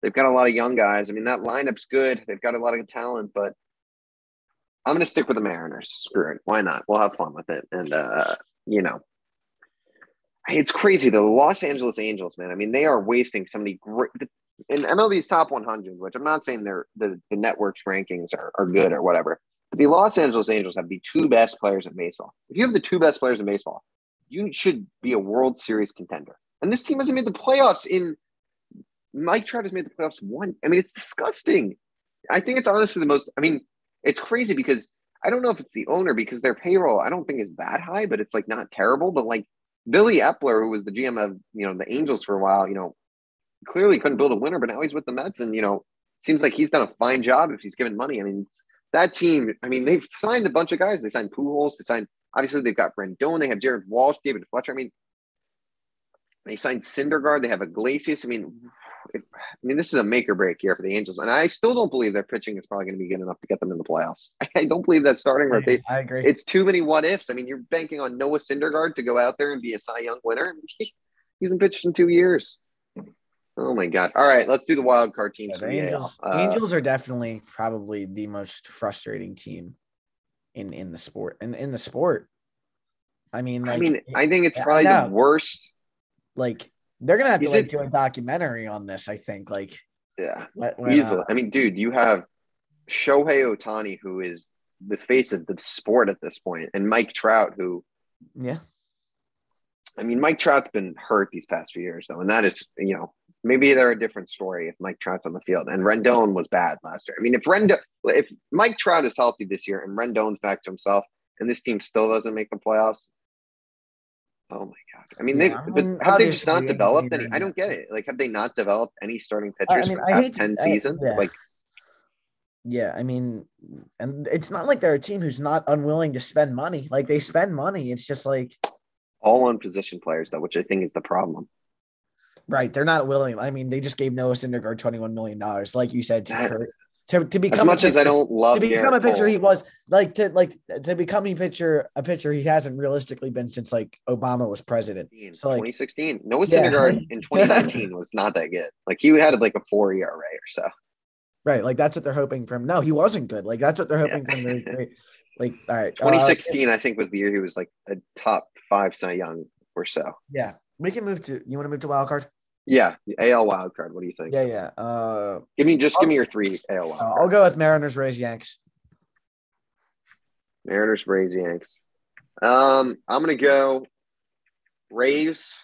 They've got a lot of young guys. I mean, that lineup's good. They've got a lot of talent, but I'm going to stick with the Mariners. Screw it. Why not? We'll have fun with it. And, uh, you know, it's crazy. The Los Angeles Angels, man. I mean, they are wasting some of the great in MLB's top 100, which I'm not saying they're the, the network's rankings are, are good or whatever. But the Los Angeles Angels have the two best players in baseball. If you have the two best players in baseball, you should be a World Series contender. And this team hasn't made the playoffs in. Mike Trout has made the playoffs one. I mean, it's disgusting. I think it's honestly the most. I mean, it's crazy because I don't know if it's the owner because their payroll I don't think is that high, but it's like not terrible. But like Billy Eppler, who was the GM of you know the Angels for a while, you know, clearly couldn't build a winner, but now he's with the Mets, and you know, seems like he's done a fine job if he's given money. I mean, that team. I mean, they've signed a bunch of guys. They signed Pujols. They signed obviously they've got Rendon. They have Jared Walsh, David Fletcher. I mean, they signed Syndergaard. They have Iglesias. I mean, I mean, this is a make or break year for the Angels, and I still don't believe their pitching is probably going to be good enough to get them in the playoffs. I don't believe that starting rotation. I agree. It's too many what ifs. I mean, you're banking on Noah Syndergaard to go out there and be a Cy Young winner. He hasn't pitched in two years. Oh my god! All right, let's do the wild card teams. Yeah, Angels, uh, Angels are definitely probably the most frustrating team in in the sport and in, in the sport. I mean, like, I mean, I think it's probably the worst. Like they're gonna have to like it, do a documentary on this. I think. Like, yeah, when, easily. Uh, I mean, dude, you have Shohei Ohtani, who is the face of the sport at this point, and Mike Trout, who, yeah, I mean, Mike Trout's been hurt these past few years, though, and that is, you know, maybe they're a different story if Mike Trout's on the field. And Rendon was bad last year. I mean, if Rendon, if Mike Trout is healthy this year and Rendon's back to himself, and this team still doesn't make the playoffs, Oh my god! I mean, yeah, they mean, have they just not developed any? I don't get it. Like, have they not developed any starting pitchers I mean, for past ten to, seasons? I, yeah. Like, yeah, I mean, and it's not like they're a team who's not unwilling to spend money. Like they spend money. It's just like all on position players, though, which I think is the problem. Right, they're not willing. I mean, they just gave Noah Syndergaard twenty one million dollars, like you said, to Kurt to, to become as much pitcher, as I don't love to become Garrett a pitcher, Cole. he was like to like to become a pitcher, a pitcher he hasn't realistically been since like Obama was president. So like 2016, Noah yeah. Syndergaard in 2019 was not that good. Like he had like a four ERA or so. Right, like that's what they're hoping from. No, he wasn't good. Like that's what they're hoping yeah. from. like all right, 2016 uh, I think was the year he was like a top five Cy Young or so. Yeah, we can move to. You want to move to wild card? Yeah, AL wild card. What do you think? Yeah, yeah. Uh, give me just I'll, give me your three AL wild. Uh, I'll go with Mariners, Rays, Yanks. Mariners, Rays, Yanks. Um, I'm gonna go Rays.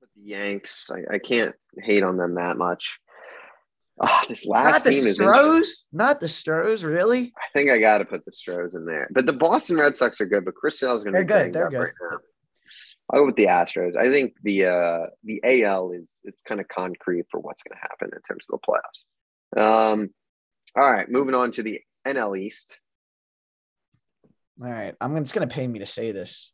Put the Yanks. I, I can't hate on them that much. Oh, this last team is Stros. Not the Stros. Really? I think I got to put the Stros in there. But the Boston Red Sox are good. But Chris Sale is going to They're be good, they're good. right now. I'll go with the Astros. I think the uh, the AL is is kind of concrete for what's going to happen in terms of the playoffs. Um, all right, moving on to the NL East. All right. I'm it's gonna pay me to say this.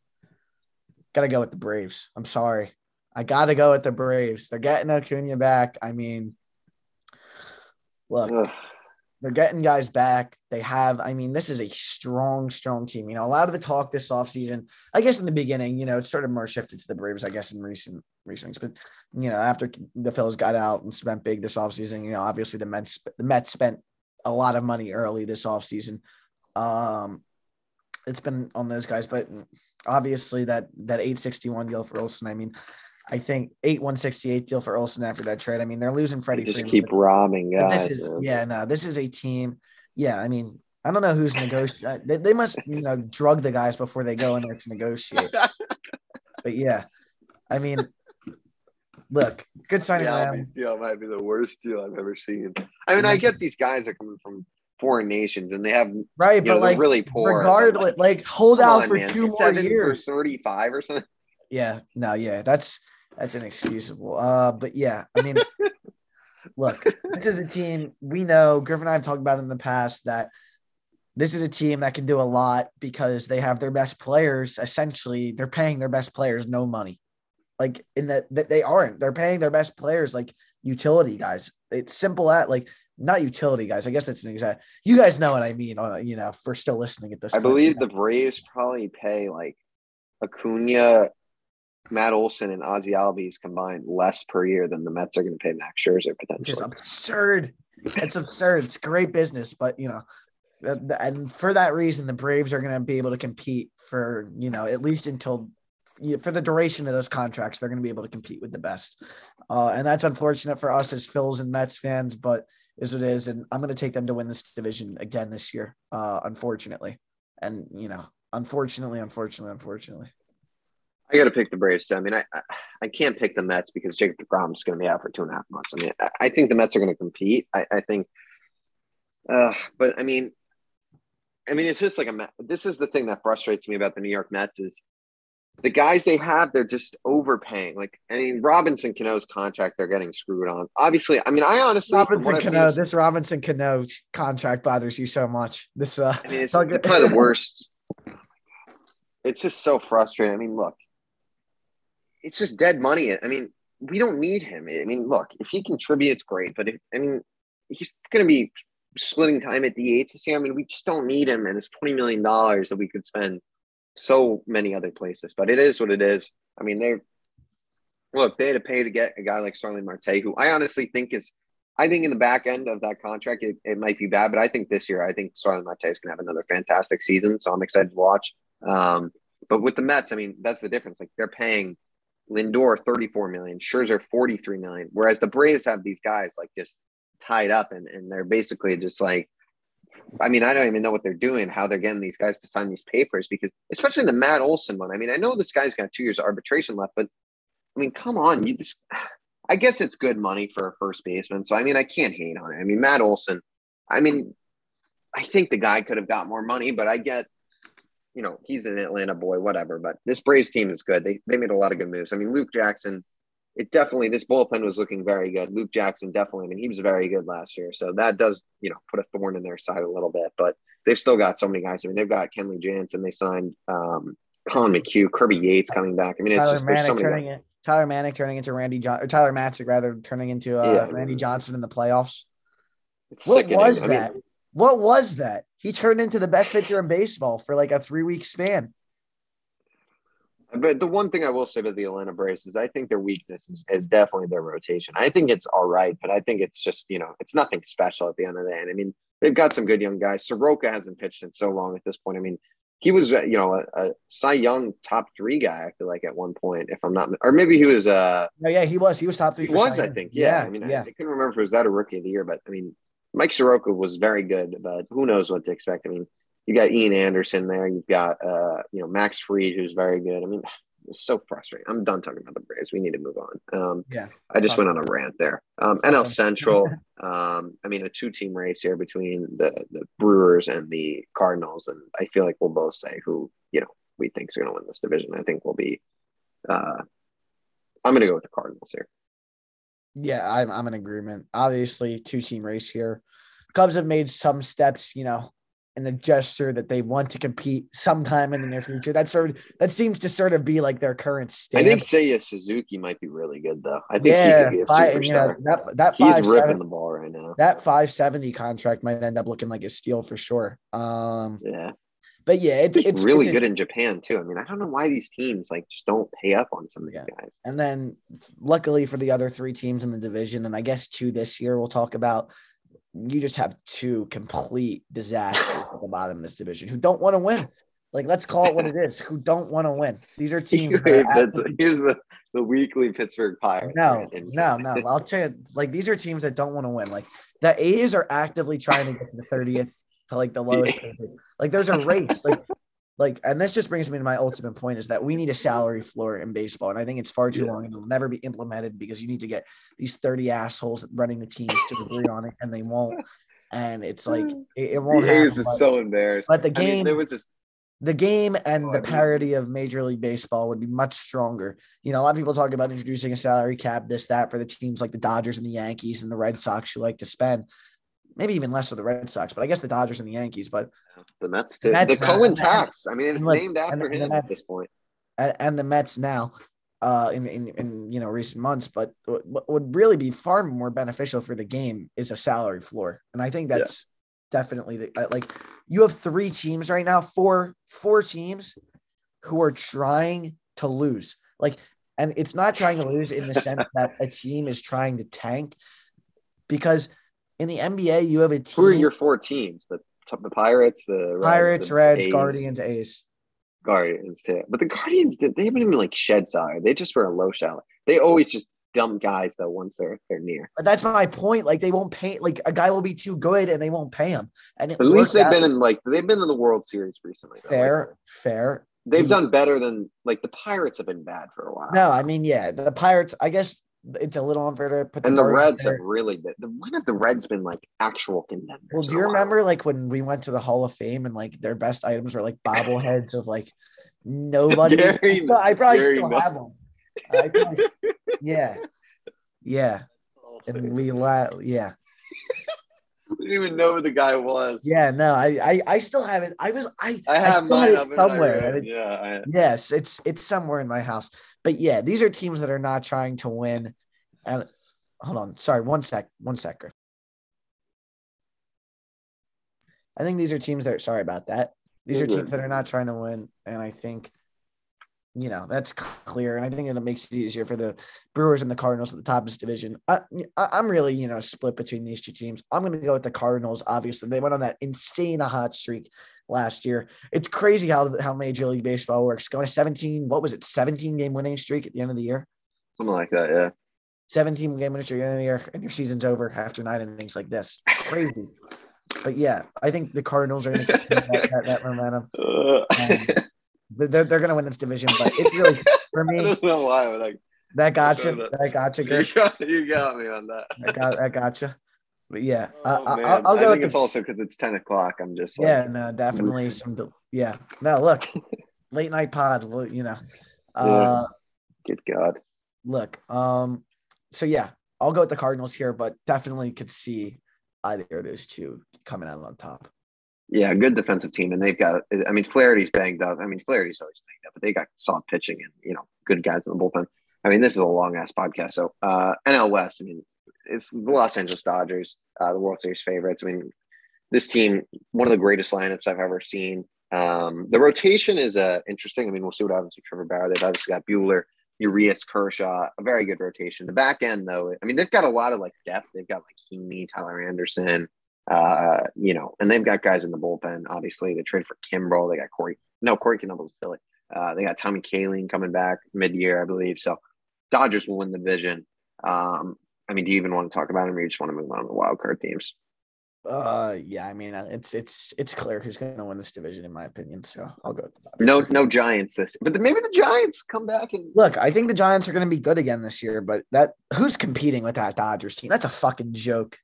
Gotta go with the Braves. I'm sorry. I gotta go with the Braves. They're getting Acuna back. I mean, look, Ugh. They're getting guys back. They have, I mean, this is a strong, strong team. You know, a lot of the talk this offseason, I guess in the beginning, you know, it's sort of more shifted to the Braves, I guess, in recent recent weeks. But you know, after the Phils got out and spent big this offseason, you know, obviously the Mets the Mets spent a lot of money early this offseason. Um it's been on those guys, but obviously that that 861 deal for Olson. I mean, I think 8 168 deal for Olson after that trade. I mean, they're losing They Freddie just Freeman, keep but- robbing guys. this is yeah, no, this is a team. Yeah, I mean, I don't know who's negotiating. Uh, they, they must, you know, drug the guys before they go in there to negotiate. But yeah, I mean, look, good signing. Them. Deal might be the worst deal I've ever seen. I mean, I mm-hmm. get these guys are coming from foreign nations and they have right? know But they're like, really poor. regardless, like, hold out on, for man, two more years. thirty-five or something. Yeah, no, yeah, that's that's inexcusable. Uh, but yeah, I mean, look, this is a team we know. Griffin and I have talked about in the past that this is a team that can do a lot because they have their best players. Essentially, they're paying their best players no money. Like in that that they aren't. They're paying their best players like utility guys. It's simple at like not utility guys. I guess that's an exact. You guys know what I mean. Uh, you know, for still listening at this. I point. believe the Braves probably pay like Acuna, Matt Olson, and Ozzie Albies combined less per year than the Mets are going to pay Max Scherzer It's potentially. absurd. It's absurd. It's great business, but you know, and for that reason, the Braves are going to be able to compete for you know at least until for the duration of those contracts, they're going to be able to compete with the best. Uh, and that's unfortunate for us as Phils and Mets fans, but is what it is. And I'm going to take them to win this division again this year. Uh, unfortunately, and you know, unfortunately, unfortunately, unfortunately. I got to pick the Braves. I mean, I, I can't pick the Mets because Jacob Degrom is going to be out for two and a half months. I mean, I, I think the Mets are going to compete. I, I think, uh, but I mean, I mean, it's just like a. This is the thing that frustrates me about the New York Mets is the guys they have. They're just overpaying. Like, I mean, Robinson Cano's contract, they're getting screwed on. Obviously, I mean, I honestly, Robinson Cano, this Robinson Cano contract bothers you so much. This uh, I mean, it's probably the worst. It's just so frustrating. I mean, look, it's just dead money. I mean, we don't need him. I mean, look, if he contributes, great. But if I mean, he's going to be splitting time at DH this year. I mean, we just don't need him, and it's twenty million dollars that we could spend so many other places. But it is what it is. I mean, they look they had to pay to get a guy like Starling Marte, who I honestly think is. I think in the back end of that contract, it, it might be bad, but I think this year, I think Starling Marte is going to have another fantastic season. So I'm excited to watch. Um, but with the Mets, I mean, that's the difference. Like they're paying Lindor 34 million, Scherzer 43 million, whereas the Braves have these guys like just tied up and, and they're basically just like, I mean, I don't even know what they're doing, how they're getting these guys to sign these papers because, especially the Matt Olson one. I mean, I know this guy's got two years of arbitration left, but I mean, come on, you just, I guess it's good money for a first baseman. So, I mean, I can't hate on it. I mean, Matt Olson, I mean, I think the guy could have got more money, but I get, you know, he's an Atlanta boy, whatever. But this Braves team is good. They they made a lot of good moves. I mean, Luke Jackson, it definitely this bullpen was looking very good. Luke Jackson definitely. I mean, he was very good last year, so that does you know put a thorn in their side a little bit. But they've still got so many guys. I mean, they've got Kenley Jansen. They signed um, Collin McHugh, Kirby Yates coming back. I mean, it's Tyler just there's so many. turning it. Tyler Manick turning into Randy John or Tyler Matzek rather turning into uh, Yeah. Randy Johnson in the playoffs. It's What sickening. was I mean, that? What was that? He turned into the best pitcher in baseball for like a three week span. But the one thing I will say about the Atlanta Braves is I think their weakness is, is definitely their rotation. I think it's all right, but I think it's just, you know, it's nothing special at the end of the day. And I mean, they've got some good young guys. Soroka hasn't pitched in so long at this point. I mean, he was, uh, you know, a, a Cy Young top three guy, I feel like at one point, if I'm not, or maybe he was, uh, No, yeah, he was. He was top three. he was, I think. Yeah. yeah, I mean, I, yeah. I couldn't remember if it was that a rookie of the year, but I mean, Mike Soroka was very good, but who knows what to expect. I mean, you got Ian Anderson there. You've got, uh, you know, Max Fried, who's very good. I mean, it's so frustrating. I'm done talking about the Braves. We need to move on. Um, Yeah. I just went on a rant there. Um, NL Central. Um, I mean, a two-team race here between the the Brewers and the Cardinals, and I feel like we'll both say who you know we think is going to win this division. I think we'll be. Uh, I'm going to go with the Cardinals here. Yeah, I'm I'm in agreement. Obviously, two team race here. Cubs have made some steps, you know, in the gesture that they want to compete sometime in the near future. That sort of that seems to sort of be like their current state. I think Seiya Suzuki might be really good though. I think he could be a five, superstar. you know, that that He's five ripping seven, the ball right now. that five seventy contract might end up looking like a steal for sure. Um, Yeah, but yeah, it's it's really good in Japan too. I mean, I don't know why these teams like just don't pay up on some of these Yeah. guys. And then, luckily for the other three teams in the division, and I guess two this year, we'll talk about. You just have two complete disasters at the bottom of this division who don't want to win. Like, let's call it what it is. Who don't want to win? These are teams. that are actively- here's the the weekly Pittsburgh Pirates. no, no, no. I'll tell you, like these are teams that don't want to win. Like the A's are actively trying to get to the thirtieth to like the lowest. Like there's a race. Like, like, and this just brings me to my ultimate point is that we need a salary floor in baseball, and I think it's far too Yeah. long and it'll never be implemented because you need to get these thirty assholes running the teams to agree on it, and they won't. And it's like it, it won't happen. is but- so embarrassing but the I mean, game- there was just the game and Oh, the parity of Major League Baseball would be much stronger. You know, a lot of people talk about introducing a salary cap, this, that, for the teams like the Dodgers and the Yankees and the Red Sox who like to spend. Maybe even less of the Red Sox, but I guess the Dodgers and the Yankees. But the Mets too. Mets the Cohen tax. I mean, it's look, named after and the him Mets- at this point. and, the Mets now, uh, in, in in you know recent months. But what, would really be far more beneficial for the game is a salary floor, and I think Yeah. that's definitely the uh, like you have three teams right now, four four teams who are trying to lose. Like, and it's not trying to lose in the sense that a team is trying to tank, because in the NBA you have a team Who are your four teams? The the Pirates, the Pirates, the Reds, A's, Guardians, A's. Guardians too. But the Guardians, did they haven't even like shed salary. They just were a low salary. They always just dump guys though once they're they're near. But that's my point. Like they won't pay. Like a guy will be too good and they won't pay him. And At least they've out. been in like they've been in the World Series recently. though. Like, fair, fair. they've Mm. done better than like the Pirates have been bad for a while. No, I mean, yeah, the Pirates. I guess it's a little unfair to put and the Reds have really been. The, when have the Reds been like actual contenders? Well, do you while? remember like when we went to the Hall of Fame and like their best items were like bobbleheads of like nobody? Gary- so I probably still have them. I probably- yeah, yeah, and we la- yeah, We didn't even know who the guy was. yeah. No, I, I, I still have it. I was, I, I have still mine it up in my somewhere. it- Yeah, I, Yes, it's it's somewhere in my house. But yeah, these are teams that are not trying to win. And hold on, sorry, one sec, one sec. I think these are teams that are sorry about that. These are teams that are not trying to win, and I think, you know, that's clear. And I think it makes it easier for the Brewers and the Cardinals at the top of this division. I, I, I'm really, you know, split between these two teams. I'm going to go with the Cardinals. Obviously, they went on that insane hot streak last year. It's crazy how how Major League Baseball works. Going to 17, what was it, 17 game winning streak at the end of the year? something like that. Yeah. 17 game winning streak at the end of the year, and your season's over after nine innings like this. Crazy. but yeah, I think the Cardinals are going to continue that, that, that momentum. Uh, Um, They're, they're going to win this division, but it really, for I me, don't know why, but I, that gotcha. that- gotcha, you, got, you got me on that. That got, that gotcha. But yeah, Oh, I, man. I, I'll I think with it's the, also because it's 10 o'clock. I'm just like, yeah, no, definitely some, yeah. No, look, late night pod, you know, uh, good God. look, um, so yeah, I'll go with the Cardinals here, but definitely could see either of those two coming out on top. Yeah, good defensive team, and they've got. I mean, Flaherty's banged up. I mean, Flaherty's always banged up, but they got solid pitching and you know good guys in the bullpen. I mean, this is a long ass podcast. So uh, NL West. I mean, it's the Los Angeles Dodgers, uh, the World Series favorites. I mean, this team, one of the greatest lineups I've ever seen. Um, the rotation is uh, interesting. I mean, we'll see what happens with Trevor Bauer. They've obviously got Buehler, Urias, Kershaw, a very good rotation. The back end, though, I mean, they've got a lot of like depth. They've got like Heaney, Tyler Anderson, uh, you know, and they've got guys in the bullpen. Obviously, they traded for Kimbrel. They got Corey. No, Corey Knebel's Philly. Uh, they got Tommy Kahnle coming back mid-year, I believe. So, Dodgers will win the division. Um, I mean, do you even want to talk about them, or you just want to move on to the wild card teams? Uh, yeah, I mean, uh, it's it's it's clear who's going to win this division, in my opinion. So I'll go with the Dodgers. No, no Giants this, but maybe the Giants come back and Look, I think the Giants are going to be good again this year, but that who's competing with that Dodgers team? That's a fucking joke.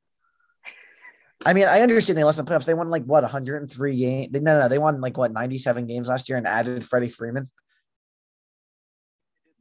I mean, I understand they lost in the playoffs. They won like what 103 games. No, no, they won like what 97 games last year and added Freddie Freeman.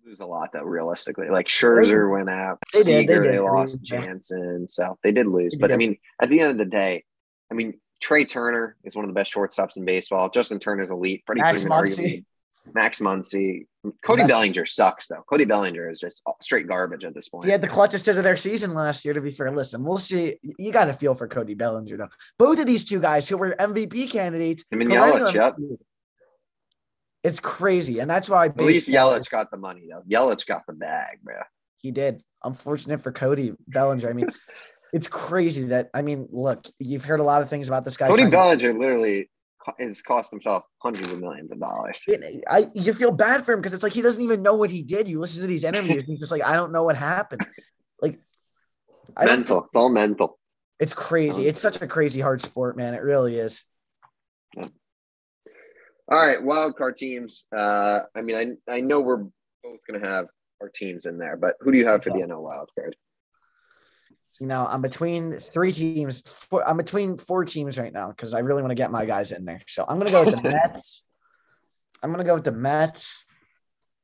lose a lot though. Realistically, like Scherzer went out, They did, they Seager, they, lost yeah. Jansen, so they did lose. They But I mean, at the end of the day, I mean, Trea Turner is one of the best shortstops in baseball. Justin Turner's elite. Freddie Max Freeman, Muncy. Max Muncy. Cody Bellinger sucks though. Cody Bellinger is just straight garbage at this point. He had the clutchest hit of their season last year. To be fair, listen, we'll see. You got to feel for Cody Bellinger though. Both of these two guys who were MVP candidates. I mean, Yelich, yep. It's crazy, and that's why. At least Yelich got the money though. Yelich got the bag, bro. He did. Unfortunate for Cody Bellinger. I mean, it's crazy that I mean, look, you've heard a lot of things about this guy. Cody trying to- Bellinger literally has cost himself hundreds of millions of dollars. I you feel bad for him because it's like he doesn't even know what he did. You listen to these interviews, and he's just like, I don't know what happened. Like, I mental. It's all mental. It's crazy. It's such a crazy hard sport, man. It really is. All right, wild card teams. Uh, I mean, I I know we're both gonna have our teams in there, but who do you have for the NL wild card? You know, I'm between three teams. Four, I'm between four teams right now because I really want to get my guys in there. So I'm gonna go with the Mets. I'm gonna go with the Mets.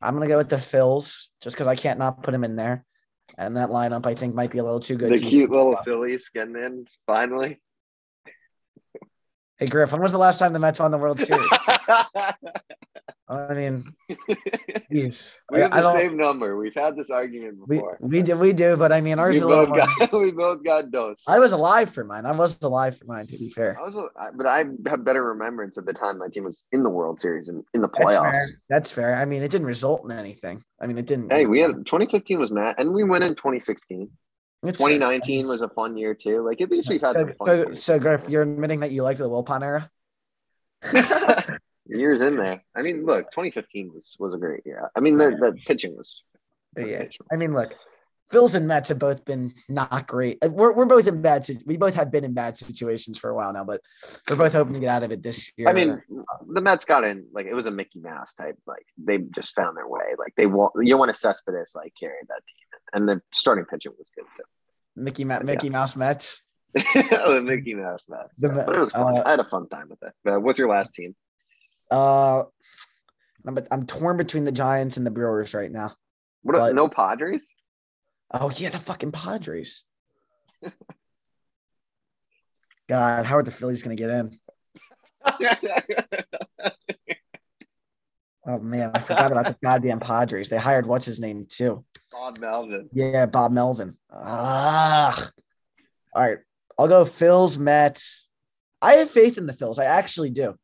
I'm gonna go with the Phils just because I can't not put them in there. And that lineup I think might be a little too good. The to- cute little Phillies getting in finally. Hey Griff, when was the last time the Mets won the World Series? I mean, geez, we have I the same number. We've had this argument before. we do we do, but I mean ours we a little both more. got we both got dose. I was alive for mine. I was alive for mine. To be fair, I was, but I have better remembrance of the time my team was in the World Series and in the That's playoffs. fair. That's fair. I mean, it didn't result in anything. I mean, it didn't. Hey, we had 2015 was Matt, and we went in 2016. It's fair. 2019 was a fun year too. Like at least we've had So, some so, fun so, Griff, you're admitting that you liked the Wilpon era? years in there. I mean, look, 2015 was was a great year. I mean, the, the pitching was. Yeah. I mean, look, Phils and Mets have both been not great. Uh, We're, we're both in bad. We both have been in bad situations for a while now, but we're both hoping to get out of it this year. I mean, the Mets got in like it was a Mickey Mouse type. Like they just found their way. Like they want you want to Cespedes like carried that team, and the starting pitching was good too. Mickey Ma- yeah. Mickey Mouse Mets. the Mickey Mouse Mets. The yeah. But it was fun. uh, I had a fun time with it. But what's your last team? Uh, I'm, I'm torn between the Giants and the Brewers right now. What? But- no Padres? Oh yeah, the fucking Padres. God, how are the Phillies gonna get in? Oh man, I forgot about the goddamn Padres. They hired what's his name too. Bob Melvin. Yeah, Bob Melvin. Ah. All right. I'll go Phil's Mets. I have faith in the Phils. I actually do.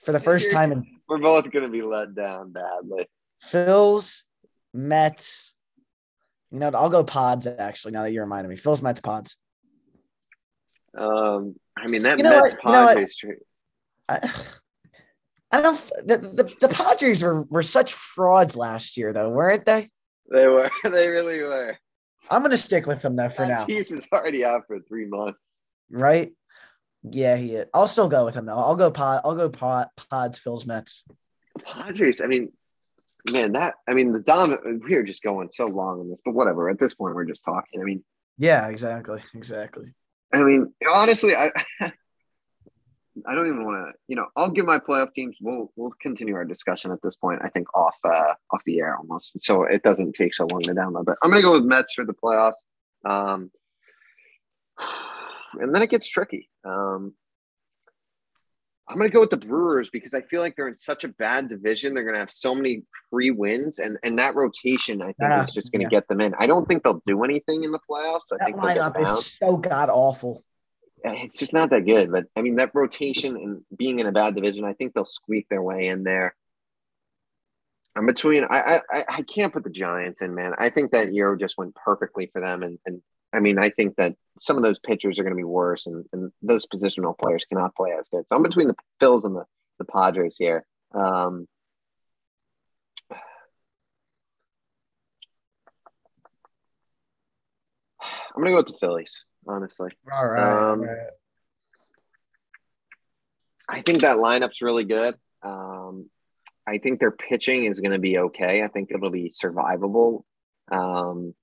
For the first time in We're both gonna be let down badly. Phil's Mets. You know. I'll go pods actually, now that you reminded me. Phil's Mets pods. Um, I mean that You know Mets what? You know? Padres. I, I don't the, the, the Padres were, were such frauds last year though, weren't they? They were. They really were. I'm gonna stick with them though for now. Is already out for three months. Right? Yeah, he is. I'll still go with him though. I'll go pod. I'll go pod, pods. Phil's Mets. Padres. I mean, man, that. I mean, the dom. We are just going so long on this, but whatever. At this point, we're just talking. I mean, Yeah, exactly, exactly. I mean, honestly, I. I don't even want to, you know. I'll give my playoff teams. We'll we'll continue our discussion at this point. I think off uh off the air almost, so it doesn't take so long to download. But I'm gonna go with Mets for the playoffs. Um, and then it gets tricky. Um, I'm going to go with the Brewers because I feel like they're in such a bad division. They're going to have so many free wins, and and that rotation I think is just going to yeah. get them in. I don't think they'll do anything in the playoffs. I That think lineup is so god awful. It's just not that good. But I mean, that rotation and being in a bad division, I think they'll squeak their way in there. I'm between. I I I can't put the Giants in, man. I think that year just went perfectly for them, and and I mean, I think that some of those pitchers are going to be worse, and, and those positional players cannot play as good. So I'm between the Phils and the, the Padres here. Um, I'm going to go with the Phillies, honestly. All right. Um, all right. I think that lineup's really good. Um, I think their pitching is going to be okay. I think it'll be survivable. Um,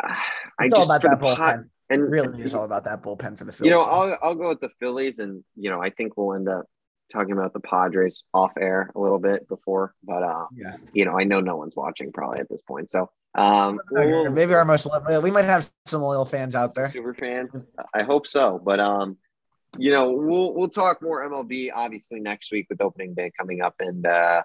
I It's all about that the pot, bullpen. and Really it's all about that bullpen for the Phillies. you know, I'll I'll go with the Phillies, and you know, I think we'll end up talking about the Padres off air a little bit before, but uh, yeah. you know, I know no one's watching probably at this point, so um, we'll- Maybe our most we might have some loyal fans out there. super fans. I hope so, but um, you know, we'll we'll talk more MLB obviously next week with opening day coming up, and uh,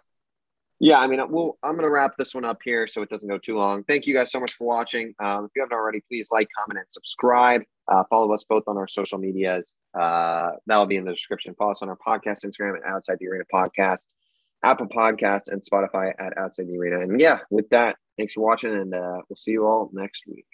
yeah, I mean, we'll I'm gonna wrap this one up here so it doesn't go too long. Thank you guys so much for watching. Um, if you haven't already, please like, comment, and subscribe. Uh, follow us both on our social medias. Uh, that'll be in the description. Follow us on our podcast Instagram and Outside the Arena Podcast, Apple Podcast, and Spotify at Outside the Arena. And yeah, with that, thanks for watching, and uh, we'll see you all next week.